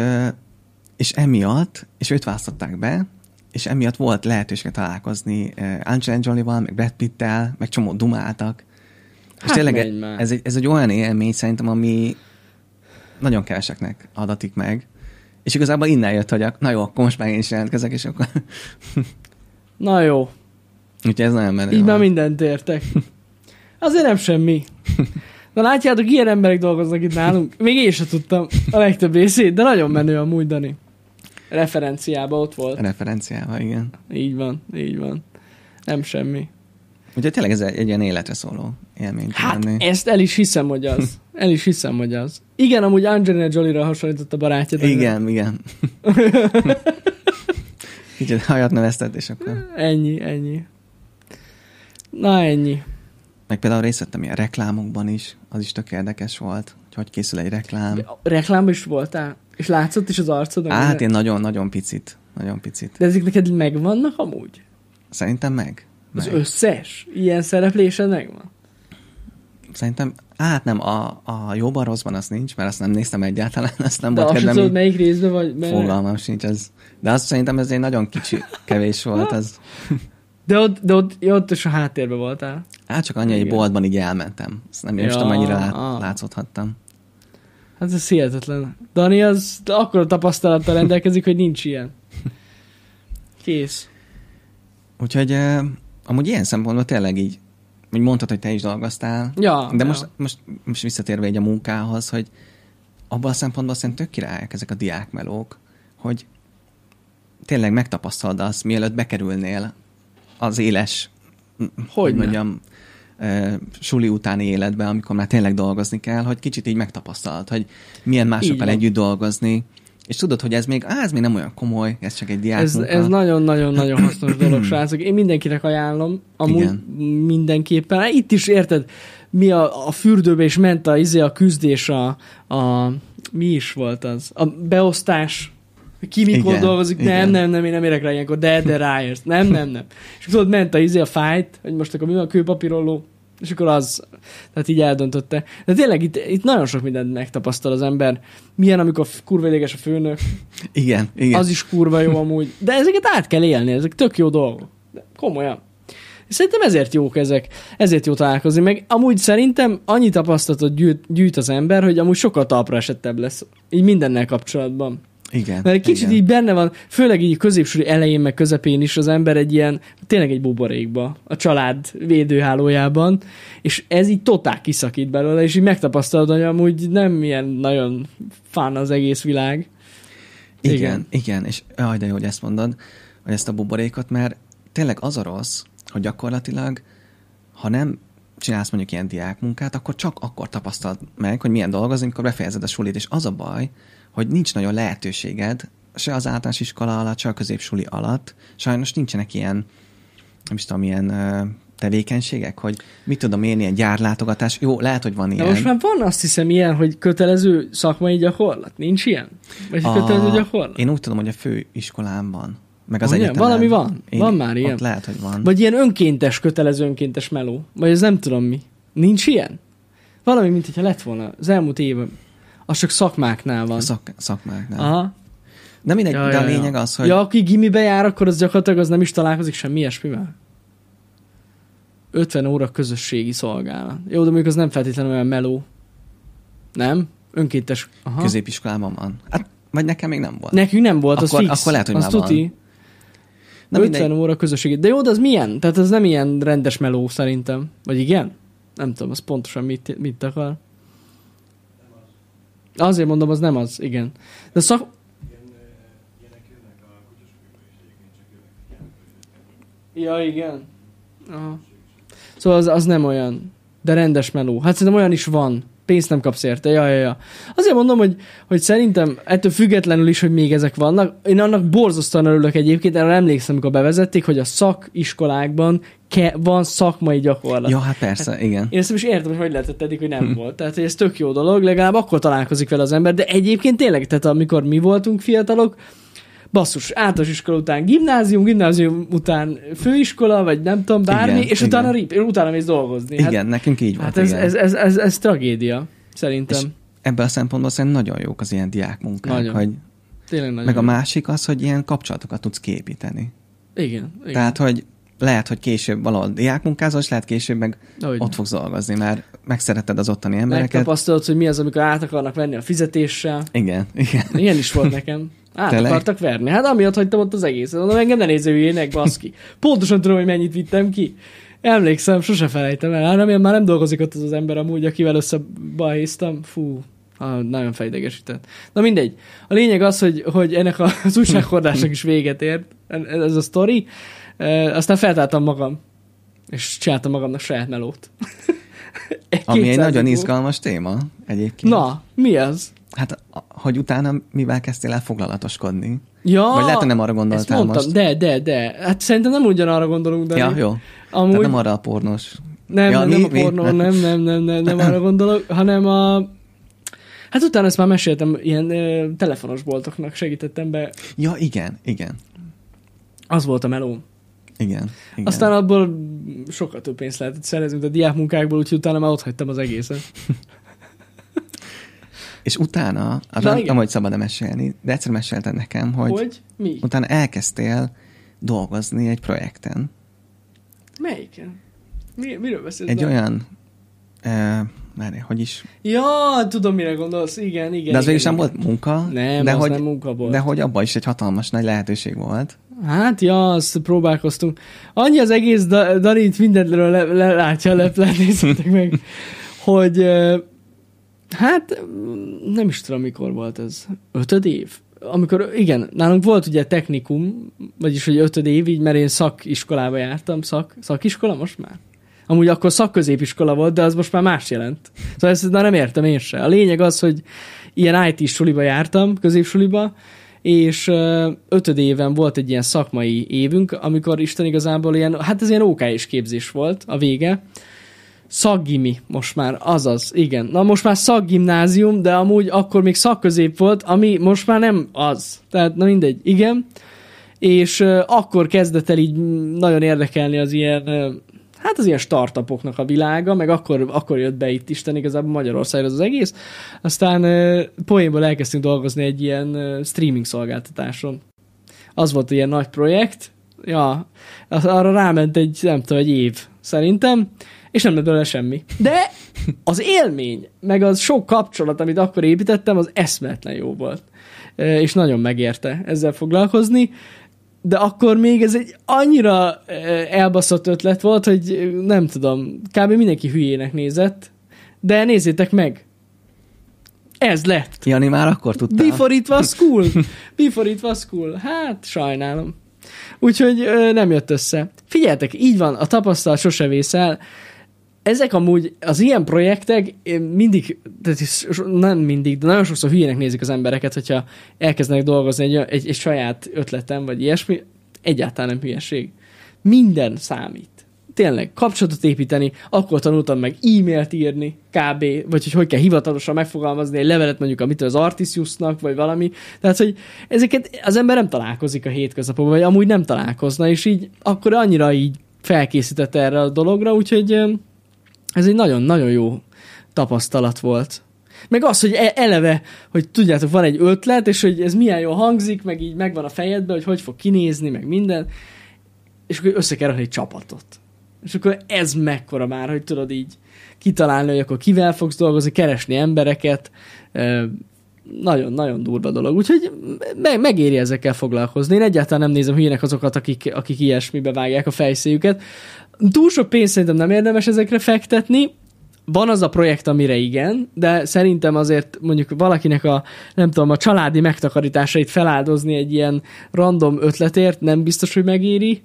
és emiatt, és őt választották be, és emiatt volt lehetőség találkozni Angelina Jolie-val, meg Brad Pitt-tel, meg csomó dumáltak. És Hát tényleg menj már. ez egy, ez egy olyan élmény szerintem, ami nagyon keveseknek adatik meg. És igazából innen jött, hogy na jó, akkor most már én is jelentkezek, és akkor... Na jó, Úgyhogy ez nagyon menő. így már mindent értek. Azért nem semmi. Na látjátok, ilyen emberek dolgoznak itt nálunk. Még én sem tudtam a legtöbb részét, de nagyon menő amúgy, Dani. Referenciában ott volt. Referenciával, igen. Így van, így van. Nem semmi. Úgyhogy tényleg ez egy, ilyen életre szóló élmény Hát lenni. ezt el is hiszem, hogy az. El is hiszem, hogy az. Igen, amúgy Angelina Jolie-ra hasonlított a barátja. de- Igen, igen. Kicsit hajat nevezted, és akkor... Ennyi, ennyi. Na ennyi. Meg például részt vettem ilyen reklámokban is, az is tök érdekes volt, hogy hogy készül egy reklám. A reklámban is voltál? És látszott is az arcod? Hát én nagyon-nagyon picit, nagyon picit. De ezek neked megvannak amúgy? Szerintem meg. Az meg. összes? Ilyen szereplésed megvan? Szerintem, hát nem, a, a jóban rosszban az nincs, mert azt nem néztem egyáltalán, azt nem De volt kedvem. így- melyik részben vagy? Mert... Fogalmam sincs ez. De azt szerintem ez egy nagyon kicsi, kevés volt az. De ott, de ott, ja, ott is a háttérben voltál. Hát csak annyi, hogy boltban így elmentem. Azt nem, Ja, tudom, mennyire lát, ah. látszódhattam. Hát ez hihetetlen. Dani az akkor a tapasztalattal rendelkezik, hogy nincs ilyen. Kész. Úgyhogy uh, amúgy ilyen szempontból tényleg így, hogy mondtad, hogy te is dolgoztál, Ja, de ja. most, most, most visszatérve egy a munkához, hogy abban a szempontból szerintem tök királyok ezek a diákmelók, hogy tényleg megtapasztalod azt, mielőtt bekerülnél az éles, hogy mondjam, suli utáni életbe, amikor már tényleg dolgozni kell, hogy kicsit így megtapasztalod, hogy milyen másokkal együtt dolgozni, és tudod, hogy ez még, á, ez még nem olyan komoly, ez csak egy diák Ez, ez nagyon-nagyon-nagyon hasznos dolog, srácok. Én mindenkinek ajánlom, amúgy Igen. mindenképpen. Hát Itt is érted, mi a, a fürdőbe is ment a, izé, a küzdés, a, a, mi is volt az? A beosztás, ki mikor Igen, dolgozik, nem, igen. nem, nem, én nem érek rá ilyenkor, de, de ráérsz. Nem, nem, nem. És tudod, ment a izé, a fájt, hogy most akkor mi van a kőpapírolló, és akkor az, tehát így eldöntötte. De tényleg itt, itt nagyon sok mindent megtapasztal az ember. Milyen, amikor kurva ideges a főnök, Igen, igen. az is kurva jó amúgy. De ezeket át kell élni, ezek tök jó dolgok. De komolyan. Szerintem ezért jók ezek, ezért jó találkozni, meg amúgy szerintem annyi tapasztalatot gyűjt, gyűjt az ember, hogy amúgy sokkal talpra esettebb lesz, így mindennel kapcsolatban. Igen. Mert egy kicsit igen. így benne van, főleg így középsúly elején, meg közepén is az ember egy ilyen, tényleg egy buborékba, a család védőhálójában, és ez így totál kiszakít belőle, és így megtapasztalod, hogy amúgy nem ilyen nagyon fán az egész világ. Igen, Igen. igen, és jaj, de jó, hogy ezt mondod, hogy ezt a buborékot, mert tényleg az a rossz, hogy gyakorlatilag, ha nem csinálsz mondjuk ilyen diákmunkát, akkor csak akkor tapasztalod meg, hogy milyen dolgozni, amikor befejezed a sulit, és az a baj, hogy nincs nagyon lehetőséged, se az általános iskola alatt, se a középsuli alatt, sajnos nincsenek ilyen, nem is tudom, ilyen tevékenységek, hogy mit tudom én, ilyen gyárlátogatás. Jó, lehet, hogy van De ilyen. most már van azt hiszem ilyen, hogy kötelező szakmai gyakorlat. Nincs ilyen? Vagy a... kötelező gyakorlat? Én úgy tudom, hogy a főiskolán van. Meg az ilyen? egyetemen. Valami van. Van már ilyen. Ott lehet, hogy van. Vagy ilyen önkéntes, kötelező önkéntes meló. Vagy ez nem tudom mi. Nincs ilyen? Valami, mint hogyha lett volna az elmúlt évben. Az csak szakmáknál van. Szak, szakmáknál. Aha. De mindegy, Ja, de a lényeg ja. az, hogy Ja, aki gimibe jár, akkor az gyakorlatilag az nem is találkozik semmi ilyesmivel. 50 óra közösségi szolgálat. Jó, de mondjuk az nem feltétlenül olyan meló. Nem? Önkéntes. Aha. középiskolában van. Hát, vagy nekem még nem volt. Nekünk nem volt, az Akkor- fix. akkor lehet, hogy az már tuti. van. Na 50 mindegy, óra közösségi. De jó, de az milyen? Tehát ez nem ilyen rendes meló szerintem. Vagy igen? Nem tudom, az pontosan mit, mit akar. Azért mondom, az nem az, igen. De szak... Ja, igen. Aha. Szóval az, az nem olyan. De rendes meló. Hát szerintem olyan is van. Pénzt nem kapsz érte, ja, ja, ja. Azért mondom, hogy, hogy szerintem ettől függetlenül is, hogy még ezek vannak, én annak borzasztóan örülök egyébként, erre emlékszem, amikor bevezették, hogy a szakiskolákban ke- van szakmai gyakorlat. Ja, hát persze, hát, igen. Én ezt is értem, hogy hogy lehetett eddig, hogy nem hm. volt. Tehát, hogy ez tök jó dolog, legalább akkor találkozik vele az ember, de egyébként tényleg, tehát amikor mi voltunk fiatalok, basszus, általános iskola után gimnázium, gimnázium után főiskola, vagy nem tudom, bármi, igen, és igen. utána rip, utána mész dolgozni. Hát, igen, nekünk így volt. Hát ez, ez, ez, ez, ez, tragédia, szerintem. És ebben a szempontból szerintem nagyon jók az ilyen diákmunkák, nagyon. hogy Tényleg nagyon meg jó. a másik az, hogy ilyen kapcsolatokat tudsz képíteni. Igen, igen. Tehát, hogy lehet, hogy később valahol diákmunkázol, és lehet később meg Olyan. ott fogsz dolgozni, mert megszereted az ottani embereket. Megtapasztalod, hogy mi az, amikor át akarnak venni a fizetéssel. Igen, igen. Ilyen is volt nekem. Át Tele? akartak verni. Hát amiatt hagytam ott az egészet. Mondom, engem ne néző hülyének, baszki. Pontosan tudom, hogy mennyit vittem ki. Emlékszem, sose felejtem el. Hát remélem már nem dolgozik ott az az ember amúgy, akivel összebahéztam. Fú, Ah, nagyon fejdegesített. Na mindegy. A lényeg az, hogy, hogy ennek az újsághordásnak is véget ért, ez a sztori. E, aztán feltáltam magam, és csináltam magamnak saját melót. Ami egy nagyon izgalmas téma egyébként. Na, mi az? Hát, hogy utána mivel kezdtél el foglalatoskodni? Ja, Vagy lehet, hogy nem arra gondoltál mondtam, most? De, de, de. Hát szerintem nem ugyanarra gondolunk, de... Ja, jó. Amúgy... Tehát nem arra a pornós. Nem, ja, nem, mi, nem a pornó, mi? nem, nem, nem, nem, nem arra gondolok, hanem a... Hát utána ezt már meséltem, ilyen ö, telefonos boltoknak segítettem be. Ja, igen, igen. Az volt a meló. Igen, igen. Aztán abból sokkal több pénzt lehetett szerezni, mint a diákmunkákból, úgyhogy utána már ott hagytam az egészet. És utána, arra nem, nem hogy szabad mesélni, de egyszer mesélted nekem, hogy, hogy? Mi? utána elkezdtél dolgozni egy projekten. Melyiken? Mi, miről beszélsz? Egy olyan, e, már, hogy is? Ja, tudom, mire gondolsz, igen, igen. De az végül nem volt munka. Nem, de az hogy, nem munka volt. De hogy abban is egy hatalmas nagy lehetőség volt. Hát, ja, azt próbálkoztunk. Annyi az egész, da- Danit mindenről le- lelátja, le- nézzétek meg, hogy Hát nem is tudom, mikor volt ez. Ötöd év? Amikor, igen, nálunk volt ugye technikum, vagyis hogy ötöd év, így, mert én szakiskolába jártam, szak, szakiskola most már? Amúgy akkor szakközépiskola volt, de az most már más jelent. Szóval ezt már nem értem én se. A lényeg az, hogy ilyen IT suliba jártam, középsuliba, és ötöd éven volt egy ilyen szakmai évünk, amikor Isten igazából ilyen, hát ez ilyen OK képzés volt a vége, Szaggimi most már, azaz, igen. Na most már szaggimnázium, de amúgy akkor még szakközép volt, ami most már nem az. Tehát, na mindegy, igen. És uh, akkor kezdett el így nagyon érdekelni az ilyen, uh, hát az ilyen startupoknak a világa, meg akkor, akkor jött be itt Isten igazából Magyarországra az egész. Aztán uh, poénból elkezdtünk dolgozni egy ilyen uh, streaming szolgáltatáson. Az volt ilyen nagy projekt, ja, arra ráment egy, nem tudom, egy év szerintem, és nem lett belőle semmi. De az élmény, meg az sok kapcsolat, amit akkor építettem, az eszmetlen jó volt. És nagyon megérte ezzel foglalkozni, de akkor még ez egy annyira elbaszott ötlet volt, hogy nem tudom, kb. mindenki hülyének nézett, de nézzétek meg, ez lett. Jani már akkor tudta. Before it was cool. Before it was cool. Hát, sajnálom. Úgyhogy nem jött össze. Figyeljetek, így van, a tapasztalat sose vészel ezek amúgy, az ilyen projektek mindig, tehát nem mindig, de nagyon sokszor hülyének nézik az embereket, hogyha elkezdenek dolgozni egy, egy, egy saját ötletem, vagy ilyesmi, egyáltalán nem hülyeség. Minden számít. Tényleg, kapcsolatot építeni, akkor tanultam meg e-mailt írni, kb. Vagy hogy hogy kell hivatalosan megfogalmazni egy levelet mondjuk amitől az Artisiusnak, vagy valami. Tehát, hogy ezeket az ember nem találkozik a hétköznapokban, vagy amúgy nem találkozna, és így akkor annyira így felkészített erre a dologra, úgyhogy ez egy nagyon-nagyon jó tapasztalat volt. Meg az, hogy e- eleve, hogy tudjátok, van egy ötlet, és hogy ez milyen jól hangzik, meg így megvan a fejedben, hogy hogy fog kinézni, meg minden, és akkor össze kell egy csapatot. És akkor ez mekkora már, hogy tudod így kitalálni, hogy akkor kivel fogsz dolgozni, keresni embereket, nagyon-nagyon durva dolog. Úgyhogy me- megéri ezekkel foglalkozni. Én egyáltalán nem nézem hülyének azokat, akik, akik ilyesmibe vágják a fejszéjüket. Túl sok pénzt szerintem nem érdemes ezekre fektetni, van az a projekt, amire igen, de szerintem azért mondjuk valakinek a, nem tudom, a családi megtakarításait feláldozni egy ilyen random ötletért nem biztos, hogy megéri,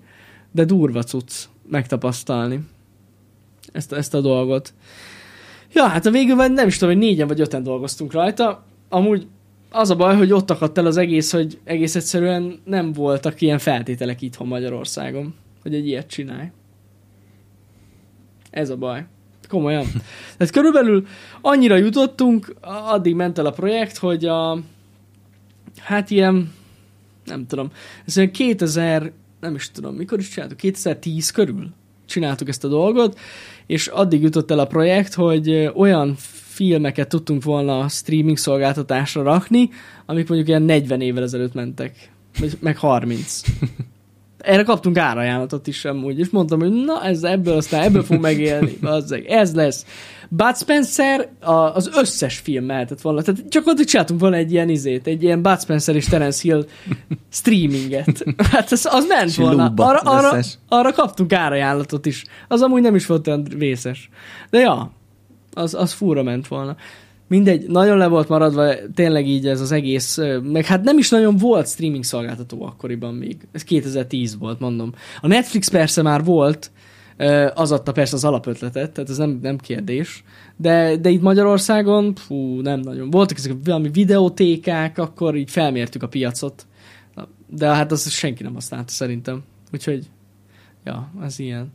de durva cucc megtapasztalni ezt, ezt a dolgot. Ja, hát a végül már nem is tudom, hogy négyen vagy öten dolgoztunk rajta. Amúgy az a baj, hogy ott akadt el az egész, hogy egész egyszerűen nem voltak ilyen feltételek itthon Magyarországon, hogy egy ilyet csinálj. Ez a baj. Komolyan. Tehát körülbelül annyira jutottunk, addig ment el a projekt, hogy a, hát ilyen, nem tudom, ez olyan 2000, nem is tudom, mikor is csináltuk, 2010 körül csináltuk ezt a dolgot, és addig jutott el a projekt, hogy olyan filmeket tudtunk volna a streaming szolgáltatásra rakni, amik mondjuk ilyen 40 évvel ezelőtt mentek, meg 30 erre kaptunk árajánlatot is amúgy, és mondtam, hogy na, ez ebből aztán ebből fog megélni, azzeg, ez lesz. Bud Spencer a, az összes film mehetett volna, tehát csak ott csináltunk volna egy ilyen izét, egy ilyen Bud Spencer és Terence Hill streaminget. Hát az, az ment volna. Arra, arra, arra kaptunk árajánlatot is. Az amúgy nem is volt olyan vészes. De ja, az, az fúra ment volna mindegy, nagyon le volt maradva tényleg így ez az egész, meg hát nem is nagyon volt streaming szolgáltató akkoriban még. Ez 2010 volt, mondom. A Netflix persze már volt, az adta persze az alapötletet, tehát ez nem, nem kérdés, de, de itt Magyarországon, fú, nem nagyon. Voltak ezek valami videótékák, akkor így felmértük a piacot, de hát azt senki nem használta szerintem. Úgyhogy, ja, az ilyen.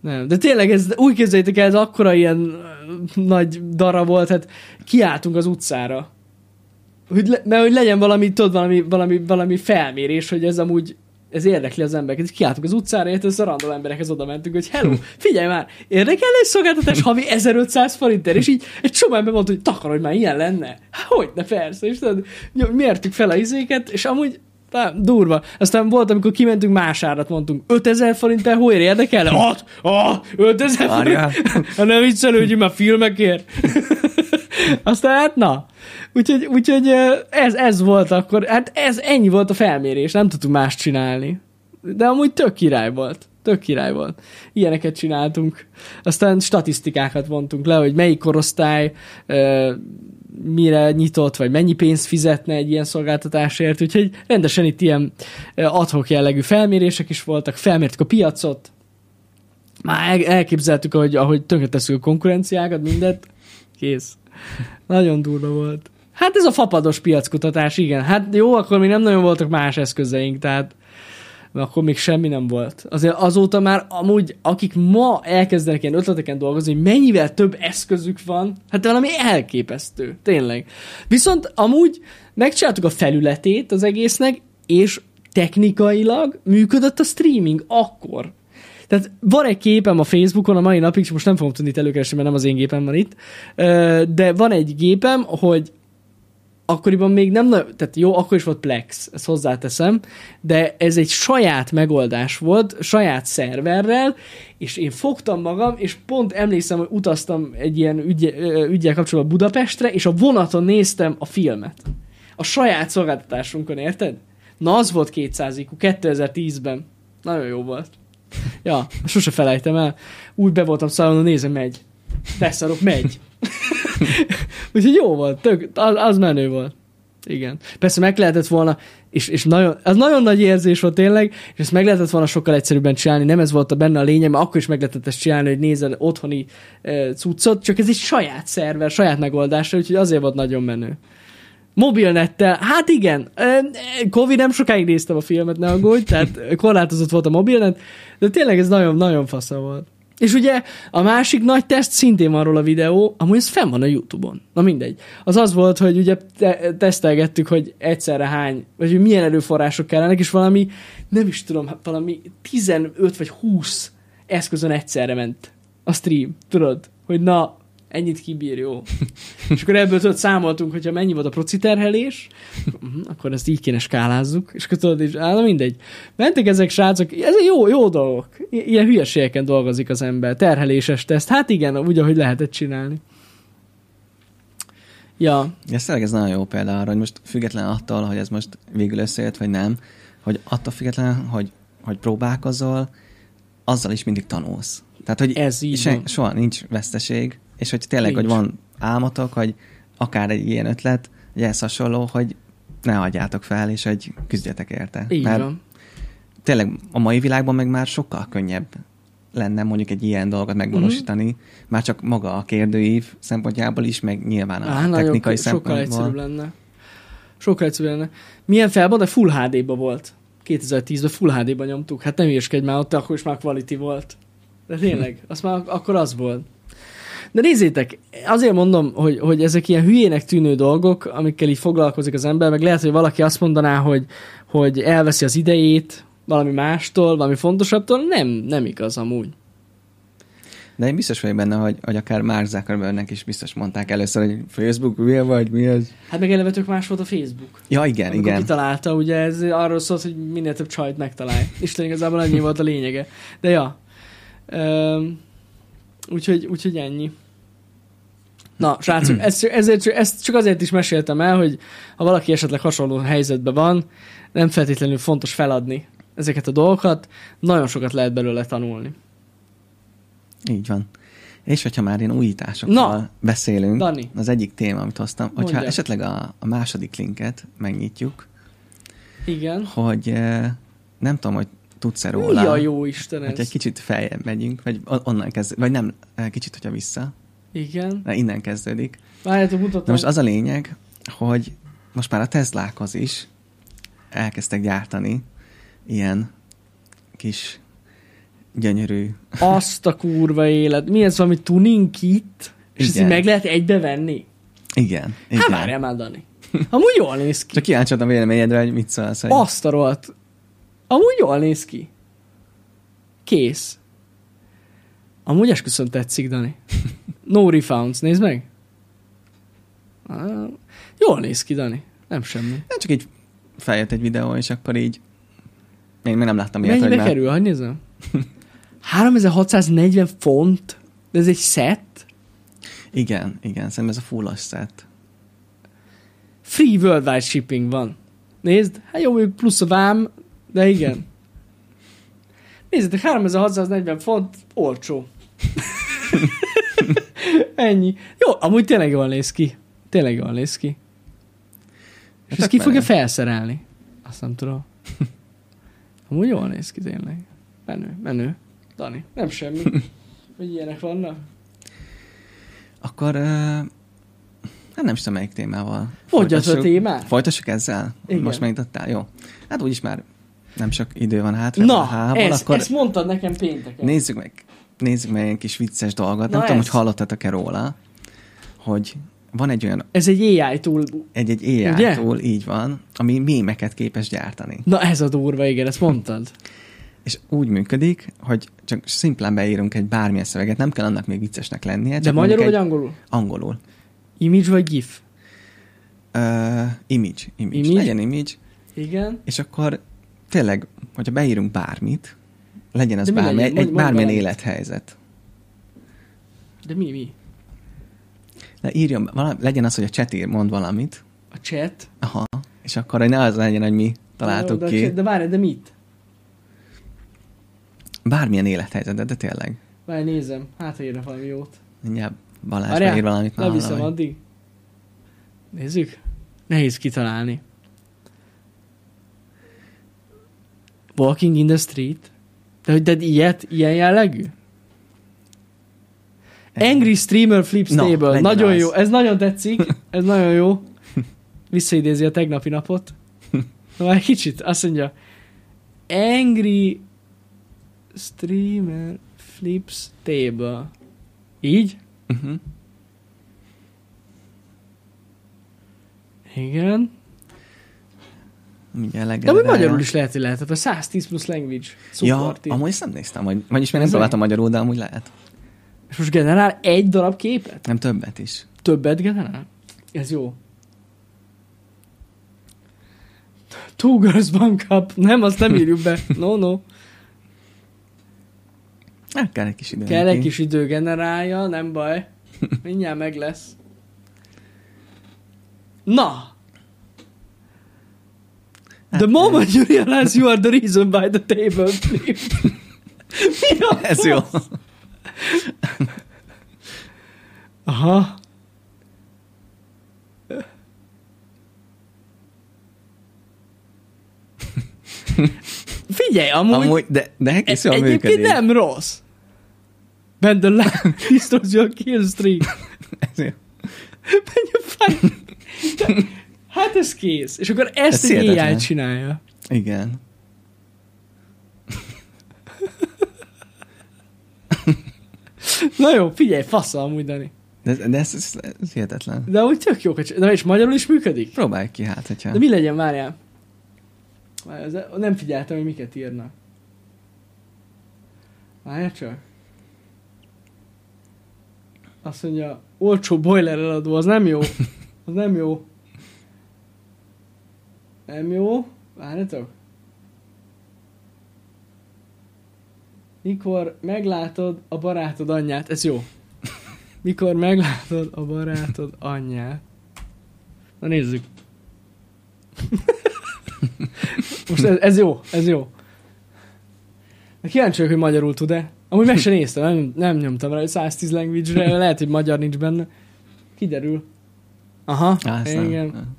Nem, de tényleg ez, úgy képzeljétek el, ez akkora ilyen nagy dara volt, hát kiálltunk az utcára. Hogy le, mert hogy legyen valami, tudod, valami, valami, valami felmérés, hogy ez amúgy ez érdekli az embereket, és kiálltunk az utcára, érted, a random emberekhez oda mentünk, hogy hello, figyelj már, érdekel egy szolgáltatás havi 1500 forintért, és így egy csomó ember mondta, hogy takar, hogy már ilyen lenne. Hogy ne persze, és tudod, mértük fel a izéket, és amúgy Tá, durva. Aztán volt, amikor kimentünk más árat, mondtunk, 5000 forint el, hol érdekel? Hat! Ah, 5000 forint! Ha nem viccelődjünk már filmekért. Aztán hát na. Úgyhogy, úgyhogy ez, ez volt akkor, hát ez ennyi volt a felmérés, nem tudtunk más csinálni. De amúgy tök király volt. Tök király volt. Ilyeneket csináltunk. Aztán statisztikákat vontunk le, hogy melyik korosztály mire nyitott, vagy mennyi pénzt fizetne egy ilyen szolgáltatásért, úgyhogy rendesen itt ilyen adhok jellegű felmérések is voltak, felmértük a piacot, már elképzeltük, ahogy, ahogy tönkreteszünk a konkurenciákat, mindet, kész. Nagyon durva volt. Hát ez a fapados piackutatás, igen. Hát jó, akkor még nem nagyon voltak más eszközeink, tehát mert akkor még semmi nem volt. Azért azóta már amúgy, akik ma elkezdenek ilyen ötleteken dolgozni, hogy mennyivel több eszközük van, hát valami elképesztő, tényleg. Viszont amúgy megcsináltuk a felületét az egésznek, és technikailag működött a streaming akkor. Tehát van egy képem a Facebookon a mai napig, és most nem fogom tudni előkeresni, mert nem az én gépem van itt, de van egy gépem, hogy akkoriban még nem tehát jó, akkor is volt Plex, ezt hozzáteszem, de ez egy saját megoldás volt, saját szerverrel, és én fogtam magam, és pont emlékszem, hogy utaztam egy ilyen ügy, ügyel kapcsolatban Budapestre, és a vonaton néztem a filmet. A saját szolgáltatásunkon, érted? Na, az volt 200 IQ, 2010-ben. Nagyon jó volt. Ja, sose felejtem el. Úgy be voltam szalon, nézem, megy. Beszarok, megy. Úgyhogy jó volt, tök, az, az menő volt. Igen. Persze meg lehetett volna, és, és nagyon, az nagyon nagy érzés volt tényleg, és ezt meg lehetett volna sokkal egyszerűbben csinálni, nem ez volt a benne a lényeg, mert akkor is meg lehetett ezt csinálni, hogy nézel otthoni e, cuccot, csak ez egy saját szerver, saját megoldásra, úgyhogy azért volt nagyon menő. Mobilnettel, hát igen, Covid nem sokáig néztem a filmet, ne aggódj, tehát korlátozott volt a mobilnet, de tényleg ez nagyon-nagyon fasza volt. És ugye a másik nagy teszt szintén van róla a videó, amúgy ez fenn van a Youtube-on. Na mindegy. Az az volt, hogy ugye te- tesztelgettük, hogy egyszerre hány, vagy hogy milyen erőforrások kellenek, és valami, nem is tudom, valami 15 vagy 20 eszközön egyszerre ment a stream, tudod? Hogy na, ennyit kibír, jó. és akkor ebből tudod, számoltunk, hogyha mennyi volt a proci terhelés, uh-huh, akkor ezt így kéne skálázzuk, és akkor tudod, és áll, mindegy. Mentek ezek srácok, ez jó, jó dolgok. Ilyen hülyeségeken dolgozik az ember. Terheléses teszt. Hát igen, úgy, ahogy lehetett csinálni. Ja. Ez tényleg ez nagyon jó példa arra, hogy most független attól, hogy ez most végül összejött, vagy nem, hogy attól független, hogy, hogy próbálkozol, azzal is mindig tanulsz. Tehát, hogy ez így se, soha nincs veszteség, és hogy tényleg, Nincs. hogy van álmotok, hogy akár egy ilyen ötlet, egy ehhez hasonló, hogy ne adjátok fel, és hogy küzdjetek érte. Így Mert van. Tényleg a mai világban meg már sokkal könnyebb lenne mondjuk egy ilyen dolgot megvalósítani, Mhm. már csak maga a kérdőív szempontjából is, meg nyilván a Á, nagyon, technikai sokkal egyszerűbb szempontból. lenne. Sokkal egyszerűbb lenne. Milyen felbontás? Full HD-ba volt. 2010-ben Full HD-ba nyomtuk. Hát nem hülyeskedj már, ott akkor is már quality volt. De tényleg, az már akkor az volt. De nézzétek, azért mondom, hogy, hogy ezek ilyen hülyének tűnő dolgok, amikkel így foglalkozik az ember, meg lehet, hogy valaki azt mondaná, hogy, hogy elveszi az idejét valami mástól, valami fontosabbtól. Nem, nem igaz amúgy. De én biztos vagyok benne, hogy, hogy akár Mark Zuckerbergnek is biztos mondták először, hogy Facebook hülye vagy, mi ez? Hát meg eleve tök más volt a Facebook. Ja, igen, Amikor igen. kitalálta, ugye ez arról szólt, hogy minél több csajt megtalálj. Isten igazából ennyi volt a lényege. De ja. Üm, úgyhogy, úgyhogy ennyi. Na, srácok, ezt, ezért, ezt csak azért is meséltem el, hogy ha valaki esetleg hasonló helyzetben van, nem feltétlenül fontos feladni ezeket a dolgokat, nagyon sokat lehet belőle tanulni. Így van. És hogyha már ilyen újításokkal Na, beszélünk, Dani. az egyik téma, amit hoztam, hogyha Mondja. esetleg a, a második linket megnyitjuk, Igen. hogy eh, nem tudom, hogy tudsz-e Mi róla, a jó Isten ez? egy kicsit feljebb megyünk, vagy on- onnan kezd, vagy nem, eh, kicsit, hogyha vissza, Igen. de innen kezdődik. Várjátok, mutatom. De most az a lényeg, hogy most már a Teslákhoz is elkezdtek gyártani ilyen kis gyönyörű Azt a kurva élet. Mi ez valami tuning kit? És ezt így Igen. meg lehet egybe venni? Igen. igen. Hát várjál már, Dani. Amúgy jól néz ki. Csak kíváncsi a véleményedre, hogy mit szólsz. Hogy... Azt a rohadt. Amúgy jól néz ki. Kész. Amúgy esküszöm tetszik, Dani. No refounds, nézd meg. Jól néz ki, Dani. Nem semmi. Nem csak így feljött egy videó, és akkor így én még nem láttam ilyet, Mennyibe kerül? Hagyj nézem. 3640 font? De ez egy set? Igen, igen, szerintem ez a full set. Free worldwide shipping van. Nézd, hát jó, plusz a vám, de igen. Nézzétek, 3640 font, olcsó. Ennyi. Jó, amúgy tényleg jól néz ki. Tényleg jól néz ki. És Hát ezt ki fogja felszerelni? Azt nem tudom. Amúgy jól néz ki tényleg. Menő, menő. Dani, nem semmi. Hogy ilyenek vannak. Akkor uh, hát nem is tudom, melyik témával. Mondjad a témát. Folytassuk ezzel? Igen. Most megnyitottál? Jó. Hát úgyis már nem sok idő van hátra. Na, a hával, ez, akkor ezt mondtad nekem pénteken. nézzük meg, nézzük meg egy kis vicces dolgot. Na nem tudom, ez. hogy hallottatok-e róla, hogy van egy olyan, Ez egy AI túl. egy-egy AI Ugye? túl, így van, ami mémeket képes gyártani. Na ez a durva, igen, ezt mondtad. És úgy működik, hogy csak szimplán beírunk egy bármilyen szöveget, nem kell annak még viccesnek lennie. De magyarul vagy angolul? egy... Angolul. Image vagy GIF? Uh, image, image. Image? image. Legyen image, Igen. és akkor tényleg, hogyha beírunk bármit, legyen az De mi bármi, legyen? egy, mondj bármilyen valamit. élethelyzet. De mi, mi? De írjon, vala, legyen az, hogy a chat ír, mond valamit, A chat? aha, és akkor hogy ne az legyen, hogy mi találtuk de, ki. chat- De várj, de mit? Bármilyen élethelyzet, de, de tényleg. Várj, nézem. Hát, ha írna valami jót. Mindjárt Balázs Várjál, beír valamit Leviszem valahogy. addig. Nézzük. Nehéz kitalálni. Walking in the street? De hogy de ilyet, ilyen jellegű? Angry Streamer Flips Na, Table. legyen Nagyon az. jó. Ez nagyon tetszik. Ez nagyon jó. Visszaidézi a tegnapi napot. Na már kicsit. Azt mondja. Angry Streamer Flips Table. Így? Uh-huh. Igen. Mindjárt De legenerálja. magyarul is lehet, hogy lehet. Tehát a 110 plusz language Ja, support. amúgy ezt nem néztem, hogy, vagyis még nem próbáltam magyarul, de amúgy lehet. És most generál egy darab képet? Nem többet is. Többet generál? Ez jó. Two Girls One Cup. Nem, azt nem írjuk be. No, no. Hát kell egy kis idő. Kell egy kis idő generálja, nem baj. Mindjárt meg lesz. Na! The Hát, moment you realize you are the reason by the table. Mi a Ez jó. Aha. Figyelj, amúgy, Amúgy, de, de egész jól egyébként nem rossz. Bend the line, destroys your kill streak. Ez jó. Menj a fáj. Hát ez kész. És akkor ezt Ez egy AI hihetetlen. csinálja. Igen. Na jó, figyelj, fasz amúgy, Dani. De, de ez, ez, ez hihetetlen. De úgy tök jó, hogy... De és magyarul is működik? Próbálj ki hát, hogyha... De mi legyen, várjál? Várjál, Nem figyeltem, hogy miket írnak. Várjál csak. Azt mondja, olcsó boiler eladó, az nem jó. Az nem jó. Nem jó. Várjatok. Mikor meglátod a barátod anyját, ez jó. Mikor meglátod a barátod anyját. Na nézzük. Most ez, ez jó, ez jó. De kíváncsi vagyok, hogy magyarul tud-e. Amúgy meg sem néztem, nem, nem nyomtam rá, hogy 110 language-re, lehet, hogy magyar nincs benne. Kiderül. Aha, Á, igen. nem.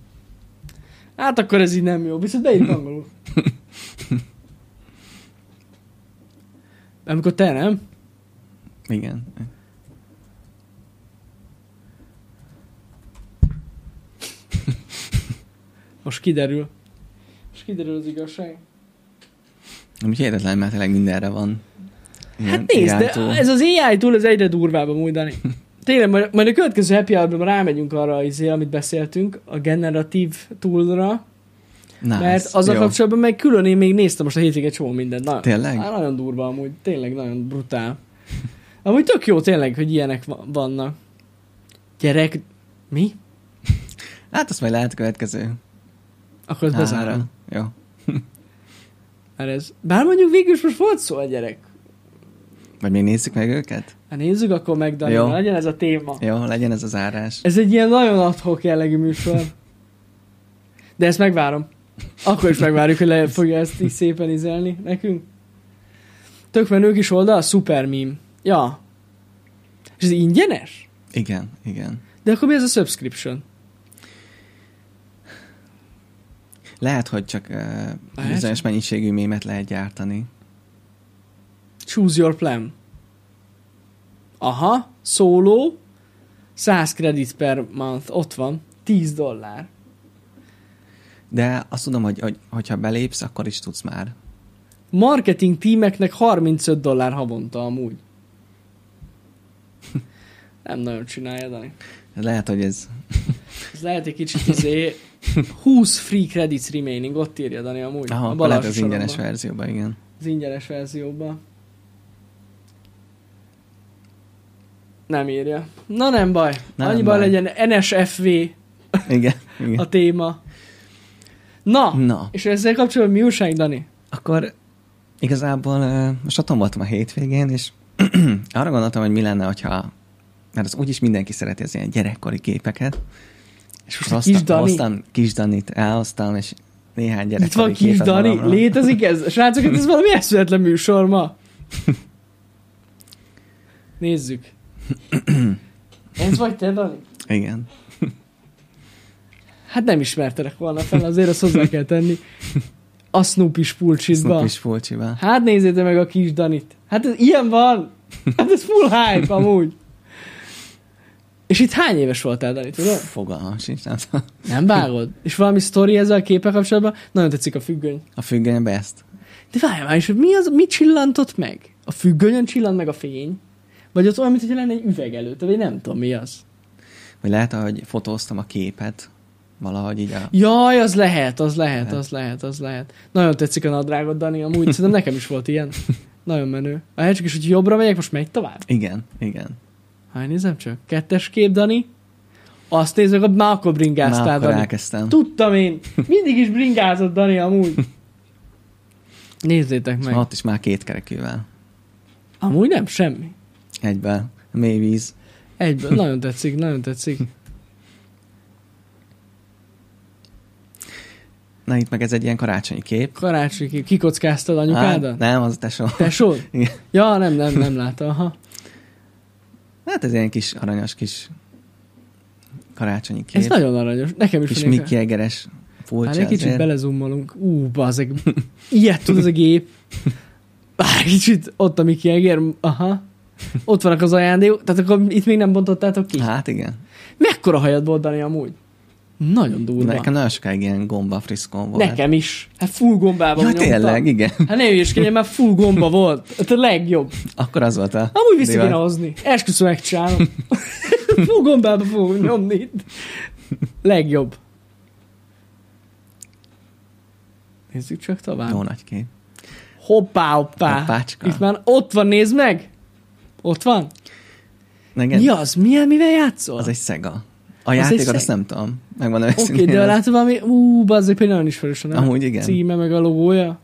Hát akkor ez így nem jó, viszont beírjuk angolul. Amikor te nem? Igen. Most kiderül. Most kiderül az igazság. Úgyhogy hihetetlen, mert tényleg mindenre van. ilyen Hát nézd, de iránytó. ez az AI túl ez egyre durvább amúgy, Dani. Tényleg, majd, majd a következő happy hour rámegyünk arra, izé, amit beszéltünk, a generatív toolra, Nice. mert azzal Jó. kapcsolatban meg külön én még néztem most a hétvégén csomó mindent. Na, Tényleg? Á, nagyon durva amúgy, tényleg nagyon brutál. Amúgy tök jó tényleg, hogy ilyenek va- vannak. Gyerek, mi? Hát azt majd lehet a következő. Akkor ezt bezárom. Jó. Mert ez... Bár mondjuk végül is most volt szó a gyerek. Vagy még nézzük meg őket? Hát nézzük akkor meg, Dani, Jó. legyen ez a téma. Jó, legyen ez az árás. Ez egy ilyen nagyon adhok jellegű műsor. De ezt megvárom. Akkor is megvárjuk, hogy le fogja ezt így szépen izelni nekünk. Tök menő kis oldal, szuper meme. Ja. És ez ingyenes? Igen, igen. De akkor mi ez a subscription? Lehet, hogy csak uh, bizonyos mennyiségű mémet lehet gyártani. Choose your plan. Aha, szóló, 100 credit per month, ott van, 10 dollár. De azt tudom, hogy, hogy hogyha belépsz, akkor is tudsz már. Marketing tímeknek 35 dollár havonta amúgy. Nem nagyon csinálja, Dani. Lehet, hogy ez... Ez lehet egy kicsit izé, 20 free credits remaining, ott írja Dani amúgy. Aha, a lehet az ingyenes verzióban, igen. Az ingyenes verzióban. Nem írja. Na nem baj. Nem Annyiban baj. legyen NSFV Igen, igen. a téma. Na, Na, és ezzel kapcsolatban mi újság, Dani? akkor igazából most otthon voltam a hétvégén, és arra gondoltam, hogy mi lenne, hogyha mert az úgyis mindenki szereti az ilyen gyerekkori képeket. És most a kis hoztam, Dani? hoztam kis Danit, elhoztam, és néhány gyerekkori Itt van kis Dani, magamról. létezik ez? Srácok, ez valami eszületlen műsor ma. Nézzük. Ez vagy te, Dani? Igen. Hát nem ismertelek volna fel, azért azt hozzá kell tenni. A Snoopy-s pulcsitba. Snoopy-s pulcsival. Hát nézzétek meg a kis Danit. Hát ez ilyen van. Hát ez full hype amúgy. És itt hány éves voltál, Dani, tudod? Fogalmam sincs, nem. Nem vágod? És valami sztori ezzel a képe kapcsolatban? Nagyon tetszik a függöny. A függöny best. De várj már, és hogy mi az, mi csillantott meg? A függönyön csillant meg a fény? Vagy ott olyan, mintha lenne egy üveg előtt, vagy nem tudom mi az. Vagy lehet, hogy fotóztam a képet, valahogy így a... Jaj, az lehet, az lehet, Lehet. az lehet, az lehet. Nagyon tetszik a nadrágod, Dani, amúgy szerintem nekem is volt ilyen. Nagyon menő. A csak is, hogy jobbra megyek, most megy tovább. Igen, igen. Hány nézem csak? Kettes kép, Dani. Azt nézzük, hogy már akkor bringáztál, akkor Dani. elkezdtem. Tudtam én. Mindig is bringázott, Dani, amúgy. Nézzétek meg. ott is már két kerekűvel. Amúgy nem, semmi. Egyben. Mély víz. Egyből. Nagyon tetszik, nagyon tetszik. Na itt meg ez egy ilyen karácsonyi kép. Karácsony kép. Kikockáztad anyukádat? Hát, nem, az a tesó. Igen. Ja, nem, nem, nem látta. Aha. Hát ez ilyen kis aranyos kis karácsonyi kép. Ez nagyon aranyos. Nekem is kis Mickey Egeres Hát furcsa egy kicsit azért. belezoomolunk. Ú, bazeg. Ilyet tud ez a gép. Bár kicsit ott a Mickey Eger. Aha. Ott vannak az ajándékok, tehát akkor itt még nem bontottátok ki. Hát igen. Mekkora hajad volt, Dani, amúgy? Nagyon durva. Nekem nagyon sokáig ilyen gomba friszkon volt. Nekem is. Hát full gombában Ja, nyomtam. tényleg, igen. Hát ne hülyeskedjen, már full gomba volt. Hát a legjobb. Akkor az volt a... Amúgy vissza kéne hozni. Esküszöm megcsinálom. full gombába fogom nyomni. itt. Legjobb. Nézzük csak tovább. Jó nagy kép. Hoppá, hoppá. Hoppácska. Itt már ott van, nézd meg. Ott van. Igen, Mi az? Milyen, mivel játszol? az egy Szega. A egy játékot azt nem tudom. Megmondom Oké, őszintén. de az- látod valami, ú, bazzeg, például nagyon ismerős a. Amúgy igen. Címe meg a logója.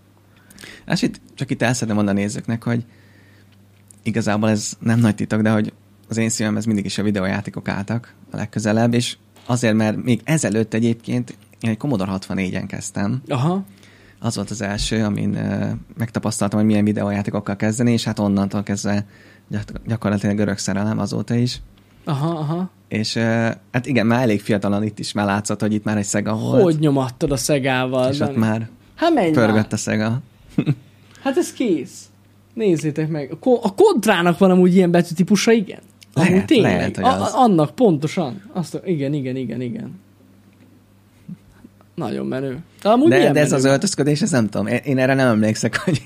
Hát itt, csak itt el szeretném mondani a nézőknek, hogy igazából ez nem nagy titok, de hogy az én szívemhez mindig is a videójátékok álltak a legközelebb, és azért, mert még ezelőtt egyébként én egy Commodore 64-en kezdtem. Aha. Az volt az első, amin uh, megtapasztaltam, hogy milyen videójátékokkal kezdeni, és hát onnantól kezdve gyakorlatilag örök szerelem azóta is. Aha, aha. És hát igen, már elég fiatalan itt is már látszott, hogy itt már egy Sega volt. Hogy nyomattad a szegával? és ott Dani? már Hát menj már. pörgött a Sega. Hát ez kész. Nézzétek meg. A, ko- a kontrának van amúgy ilyen betűtípusa, igen. Amúgy Lehet, tényleg. lehet, hogy az. a, annak pontosan. Azt, igen, igen, igen, igen. Nagyon menő. De, amúgy De, de ez menő? az öltözködés, ez nem tudom. Én, erre nem emlékszek, hogy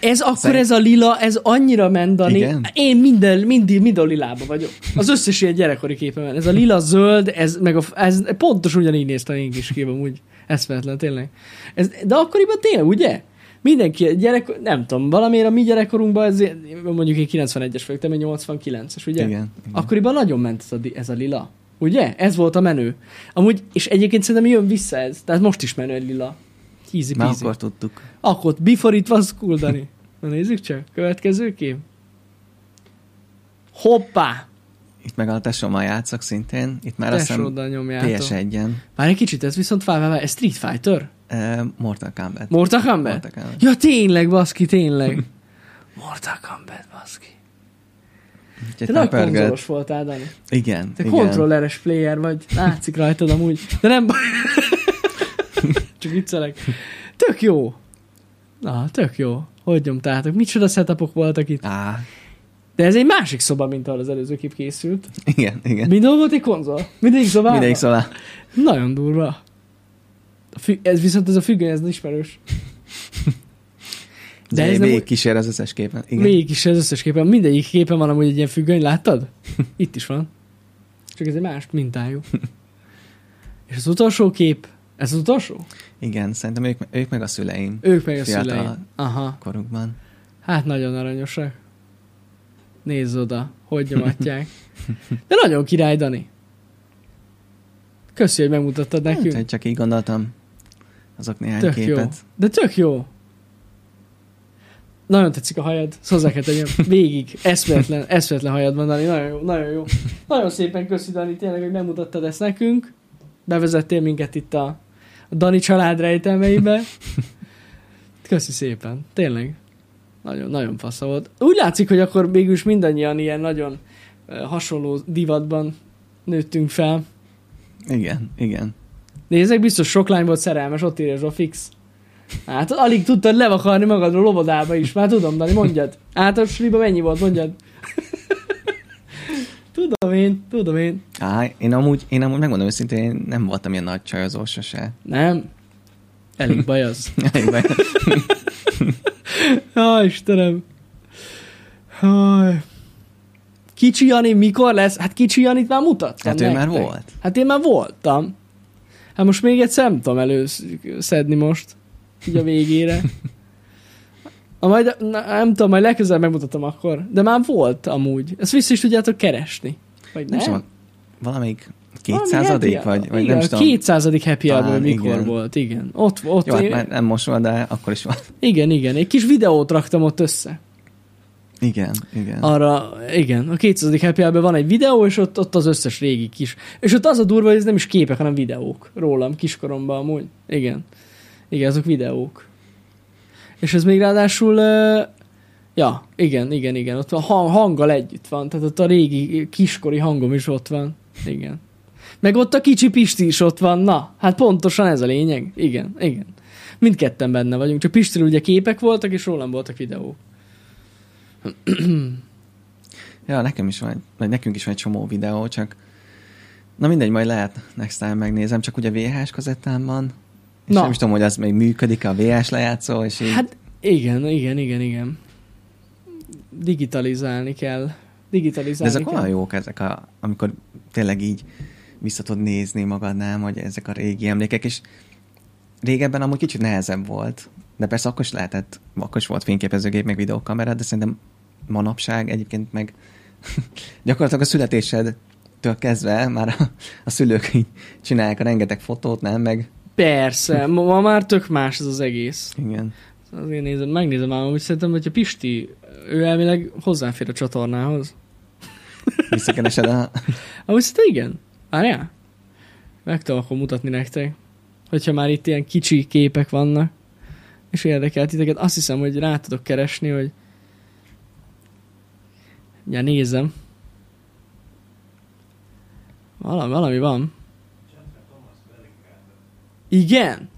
Ez akkor Szerint- ez a lila, ez annyira ment, Dani. Igen? Én minden, mindig, mind a lilába vagyok. Az összes ilyen gyerekkori képemen. Ez a lila, zöld, ez, meg a, ez pontos ugyanígy néztem én kis képem, úgy eszméletlen, tényleg. Ez, de akkoriban tényleg, ugye? Mindenki, gyerek, nem tudom, valamiért a mi gyerekkorunkban, ez, mondjuk én 91-es vagyok, te meg 89-es, ugye? Igen, igen. Akkoriban nagyon ment ez a, ez a lila. Ugye? Ez volt a menő. Amúgy, és egyébként szerintem jön vissza ez. Tehát most is menő lila. Easy már akkor tudtuk. Akkor before it was cool, Dani. Na nézzük csak, következő kép. Hoppá! Itt meg a tesómmal játszok szintén. Itt már azt hiszem Tesóddal nyomjátok. PS1-en. Már egy kicsit, ez viszont várj, várj, ez Street Fighter? Uh, Mortal Kombat. Mortal Kombat? Mortal Kombat. Ja, tényleg, baszki, tényleg. Mortal Kombat, baszki. Úgyhogy Te nagy konzolos voltál, Dani. Igen, Te igen. kontrolleres player vagy. Látszik rajtad amúgy. De nem baj. Csak viccelek. Tök jó. Na, tök jó. Hogy nyomtátok? Micsoda setupok voltak itt? Á, De ez egy másik szoba, mint ahol az előző kép készült. igen, igen. Mindenhol volt egy konzol? Mindegyik szobában? Mindegyik szóval. Nagyon durva. A fü- ez viszont ez a függöny, ez ismerős. De ez nem végig úgy- kísér az összes képen. Igen. Végig is az összes képen. Mindegyik képen van amúgy egy ilyen függöny, láttad? Itt is van. Csak ez egy más mintájú. És az utolsó kép, ez az utolsó? Igen, szerintem ők, ők meg a szüleim Ők meg a szüleim. Aha. korukban. Hát nagyon aranyosak. Nézz oda, hogy nyomatják. De nagyon király, Dani. Köszi, hogy megmutattad nekünk. Úgyhogy csak így gondoltam azok néhány Tök jó. képet. De tök jó. Nagyon tetszik a hajad. Ezt Hozzá kell tegyem. Végig. Eszméletlen, eszméletlen hajad van, Dani. Nagyon jó. Nagyon jó. Nagyon szépen köszi, Dani, tényleg, hogy megmutattad ezt nekünk. Bevezettél minket itt a, Dani család rejtelmeibe. Köszi szépen. Tényleg. Nagyon, nagyon fasza volt. Úgy látszik, hogy akkor mégis mindannyian ilyen nagyon hasonló divatban nőttünk fel. Igen, igen. Nézzek, biztos sok lány volt szerelmes, ott írja Zsofix. Hát alig tudtad levakarni magadról lovadába is. Már tudom, Dani, mondjad. Általános suliba mennyi volt, mondjad. tudom én, tudom én. Á, én amúgy, én amúgy megmondom őszintén, én nem voltam ilyen nagy csajozó sose. Nem. Elég baj az. Elég baj. Jaj, Istenem. Jaj. Kicsi Jani mikor lesz? Hát Kicsi Janit már mutattam Hát ő már nektek. volt. Hát én már voltam. Hát most még egyszer nem tudom előszedni most. Így a végére. A majd, na, nem tudom, majd legközelebb megmutatom akkor. De már volt amúgy. Ezt vissza is tudjátok keresni. Vagy Nem nem? tudom, valamelyik Valami kétszázadik, happy- vagy, vagy igen, nem tudom. kétszázadik happy hour Talán, mikor igen. volt, igen. Ott, ott Jó, hát én- már nem most van, de akkor is volt. igen, igen. Egy kis videót raktam ott össze. Igen, igen. Arra, igen, a 200. happy hour van egy videó, és ott, ott az összes régi kis. És ott az a durva, hogy ez nem is képek, hanem videók rólam kiskoromban amúgy. Igen. Igen, azok videók. És ez még ráadásul, uh, ja, igen, igen, igen, ott a hang, hanggal együtt van, tehát ott a régi kiskori hangom is ott van. Igen. Meg ott a kicsi Pisti is ott van, na, hát pontosan ez a lényeg. Igen, igen. Mindketten benne vagyunk, csak Pistil ugye képek voltak, és rólam voltak videók. Ja, nekem is van, vagy nekünk is van egy csomó videó, csak na mindegy, majd lehet next time megnézem, csak ugye VHS kazettán van, és Na. nem is tudom, hogy az még működik a VHS lejátszó, és így... Hát igen, igen, igen, igen. Digitalizálni kell. De Digitalizálni ezek kell. olyan jók ezek, a, amikor tényleg így vissza tudod nézni magadnál, hogy ezek a régi emlékek, és régebben amúgy kicsit nehezebb volt, de persze akkor is lehetett, akkor is volt fényképezőgép, meg videókamera, de szerintem manapság egyébként meg gyakorlatilag a születésedtől kezdve már a, a szülők így csinálják a rengeteg fotót, nem? Meg Persze, ma, már tök más ez az egész. igen. Azért nézem, megnézem már, hogy szerintem, hogy a Pisti, ő elvileg hozzáfér a csatornához. Visszakeresed a... Ahogy szerintem igen. Várjál? Meg tudom akkor mutatni nektek. Hogyha már itt ilyen kicsi képek vannak, és érdekel titeket, azt hiszem, hogy rá tudok keresni, hogy ja, nézem. Valami, valami van. Igen?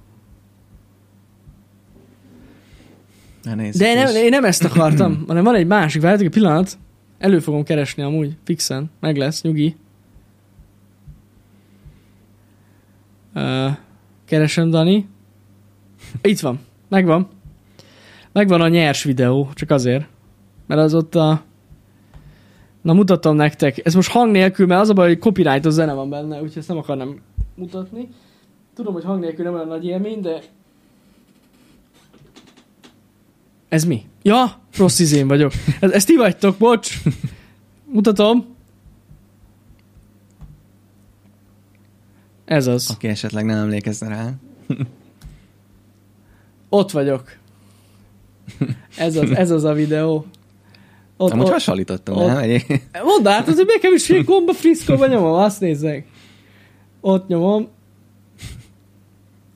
Nézzük De nem, is. én nem ezt akartam, hanem van egy másik, várjátok egy pillanat. Elő fogom keresni amúgy, fixen. Meg lesz, nyugi. Uh, keresem, Dani. Itt van, megvan. Megvan a nyers videó, csak azért. Mert az ott a... Na mutatom nektek. Ez most hang nélkül, mert az a baj, hogy copyrightos zene van benne, úgyhogy ezt nem akarnám mutatni. Tudom, hogy hang nélkül nem olyan nagy élmény, de Ez mi? Ja, rossz izén vagyok. Ez, ezt ti vagytok, bocs. Mutatom. Ez az. Aki esetleg nem emlékezne rá. Ott vagyok. Ez az, ez az a videó. Ott, Amúgy ott, hasonlítottunk, ott- nem? Egy... Mondd át, azért nekem is gomba friszkóba nyomom, azt nézzek. Ott nyomom.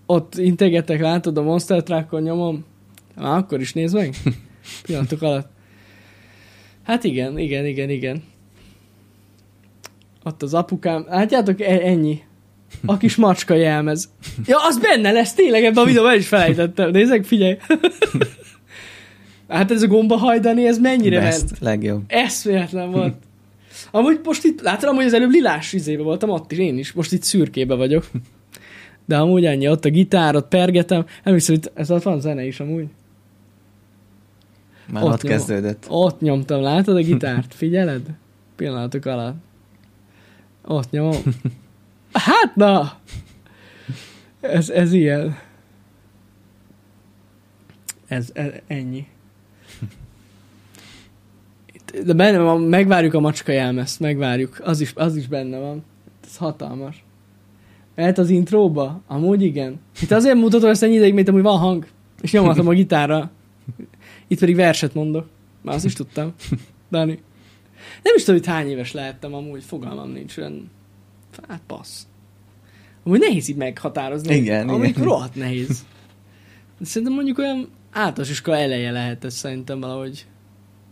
Ott integetek, látod, a Monster Truckon nyomom. Már akkor is nézd meg. Pillanatok alatt. Hát igen, igen, igen, igen. Ott az apukám. Látjátok, e- ennyi. A kis macska jelmez. Ja, az benne lesz, tényleg ebben a videóban is felejtettem. Nézzek, figyelj. Hát ez a gomba hajdani, ez mennyire ment. Best, legjobb. Eszméletlen volt. Amúgy most itt, látod, hogy az előbb lilás izébe voltam, ott is én is, most itt szürkébe vagyok. De amúgy ennyi, ott a gitár, ott pergetem. Emlékszem, hogy ez ott van zene is amúgy. Már Ott ott, nyomom. kezdődött. Ott nyomtam, látod a gitárt? Figyeled? Pillanatok alatt. Ott nyomom. Hát na! Ez, ez ilyen. Ez, ez ennyi. Itt- De benne van, megvárjuk a macska jelmezt, megvárjuk. Az is, az is benne van. Ez hatalmas. Mehet az intróba? Amúgy igen. Itt azért mutatom ezt ennyi ideig, mint amúgy van hang. És nyomhatom a gitárra. Itt pedig verset mondok. Már azt is tudtam. Dani. Nem is tudom, hogy hány éves lehettem amúgy, fogalmam nincs. Olyan... Hát passz. Amúgy nehéz így meghatározni. Igen, Amúgy igen. rohadt nehéz. Szerintem mondjuk olyan általános iskola eleje lehet ez szerintem valahogy.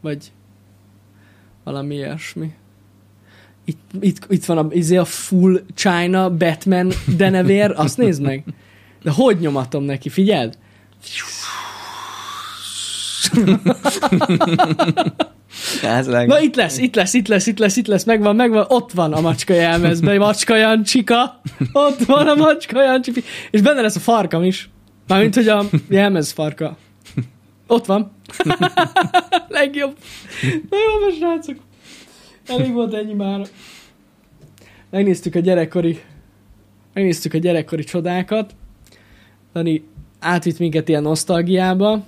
Vagy valami ilyesmi. Itt, itt, itt van a, izé a full China Batman denevér, azt nézd meg. De hogy nyomatom neki, figyeld? Na itt lesz, itt lesz, itt lesz, itt lesz, itt lesz, megvan, megvan, ott van a macska jelmezbe, macska Jancsika, ott van a macska Jancsika, és benne lesz a farkam is. Mármint, hogy a jelmez farka. Ott van. Legjobb. Na jó, srácok. Elég volt ennyi már. Megnéztük a gyerekkori megnéztük a gyerekkori csodákat. Dani átvitt minket ilyen nosztalgiába.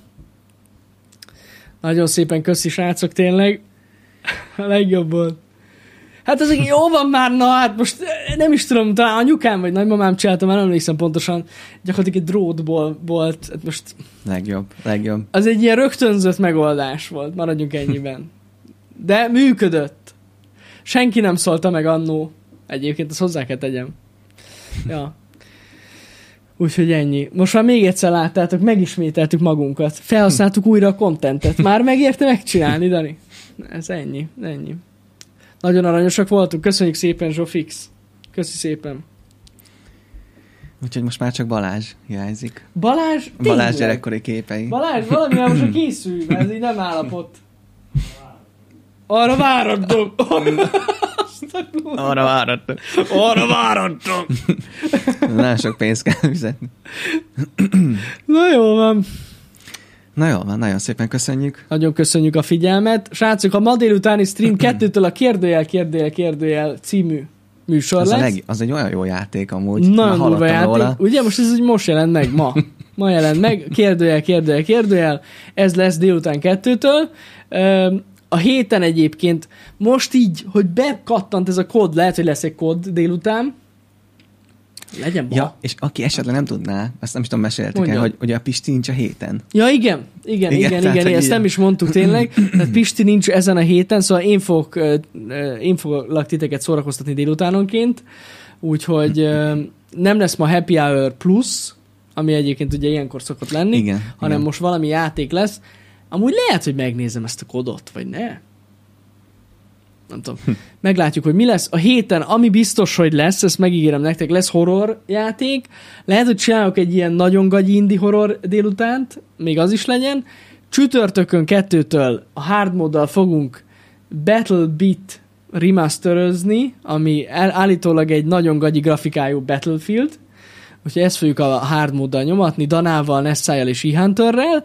Nagyon szépen köszi, srácok, tényleg. A legjobb volt. Hát ezek jó van már, na hát most nem is tudom, talán anyukám vagy nagymamám csinálta, már nem emlékszem pontosan. Gyakorlatilag egy drótból volt, hát most Legjobb, legjobb. az egy ilyen rögtönzött megoldás volt, maradjunk ennyiben. De működött. Senki nem szólta meg annó. Egyébként azt hozzá kell tegyem. Ja. Úgyhogy ennyi. Most már még egyszer láttátok, megismételtük magunkat. Felhasználtuk újra a kontentet. Már megérte megcsinálni, Dani? Ez ennyi, ennyi. Nagyon aranyosak voltunk. Köszönjük szépen, Zsofix. Köszi szépen. Úgyhogy most már csak Balázs hiányzik. Balázs, Balázs tényleg. gyerekkori képei. Balázs, valamivel most készülj, mert ez így nem állapot. Arra várattok! Arra várattok. Arra várattok! Nagyon sok pénzt kell fizetni. Na jó van. Na jó, van, nagyon szépen köszönjük. Nagyon köszönjük a figyelmet. Srácok, a ma délutáni stream kettőtől a kérdőjel, kérdőjel, kérdőjel című műsor Az, a lesz. leg, az egy olyan jó játék amúgy. Nagyon durva játék. róla. Ugye most ez úgy most jelent meg, ma. Ma jelent meg, kérdőjel, kérdőjel, kérdőjel. Ez lesz délután kettőtől. A héten egyébként most így, hogy bekattant ez a kód, lehet, hogy lesz egy kód délután. Legyen ma. Ja, és aki esetleg nem tudná, azt nem is tudom, Mondjad. el, hogy, hogy a Pisti nincs a héten. Ja, igen, igen, igen, Igen, tehát, igen ezt nem is mondtuk tényleg. Tehát Pisti nincs ezen a héten, szóval én fogok, én foglak titeket szórakoztatni délutánonként, úgyhogy nem lesz ma Happy Hour Plus, ami egyébként ugye ilyenkor szokott lenni, Igen, hanem igen. most valami játék lesz. Amúgy lehet, hogy megnézem ezt a kodot, vagy ne? Nem tudom. Meglátjuk, hogy mi lesz. A héten, ami biztos, hogy lesz, ezt megígérem nektek, lesz horror játék. Lehet, hogy csinálok egy ilyen nagyon gagyi indie horror délutánt, még az is legyen. Csütörtökön kettőtől a hard moddal fogunk Battle Beat remasterözni, ami állítólag egy nagyon gagyi grafikájú Battlefield. Úgyhogy ezt fogjuk a hard moddal nyomatni, Danával, Nessájjal és E-Hunterrel.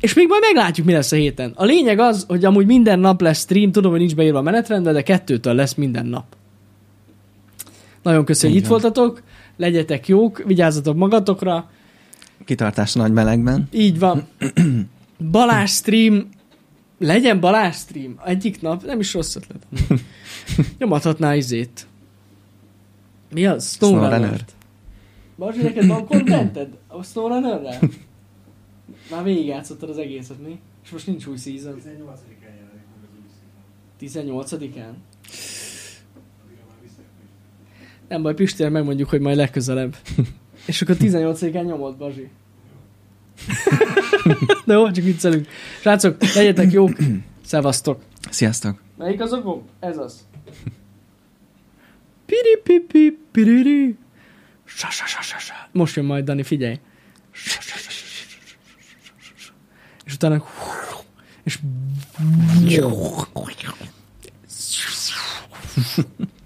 És még majd meglátjuk, mi lesz a héten. A lényeg az, hogy amúgy minden nap lesz stream, tudom, hogy nincs beírva a menetrendbe, de kettőtől lesz minden nap. Nagyon köszönjük, hogy itt voltatok, legyetek jók, vigyázzatok magatokra, Kitartás nagy melegben. így van. Balázs stream, legyen Balázs stream, egyik nap, nem is rossz ötlet. Nyomathatná izét. Mi az? Snowrunner. Snowrunner. Bazsi, neked van contented a Snowrunnerrel? Már végigjátszottad az egészet, mi? És most nincs új season. 18-án jelenik meg az új season. 18-án? Nem baj, Pistére megmondjuk, hogy majd legközelebb. És akkor 18-án nyomod, Bazsi. De jó, csak viccelünk. Srácok, legyetek jók. Szevasztok. Sziasztok. Melyik az a gomb? Ez az. Piri pipi piriri. Sa sa sa sa sa. Most jön majd, Dani, figyelj. Sa sa sa. És utána és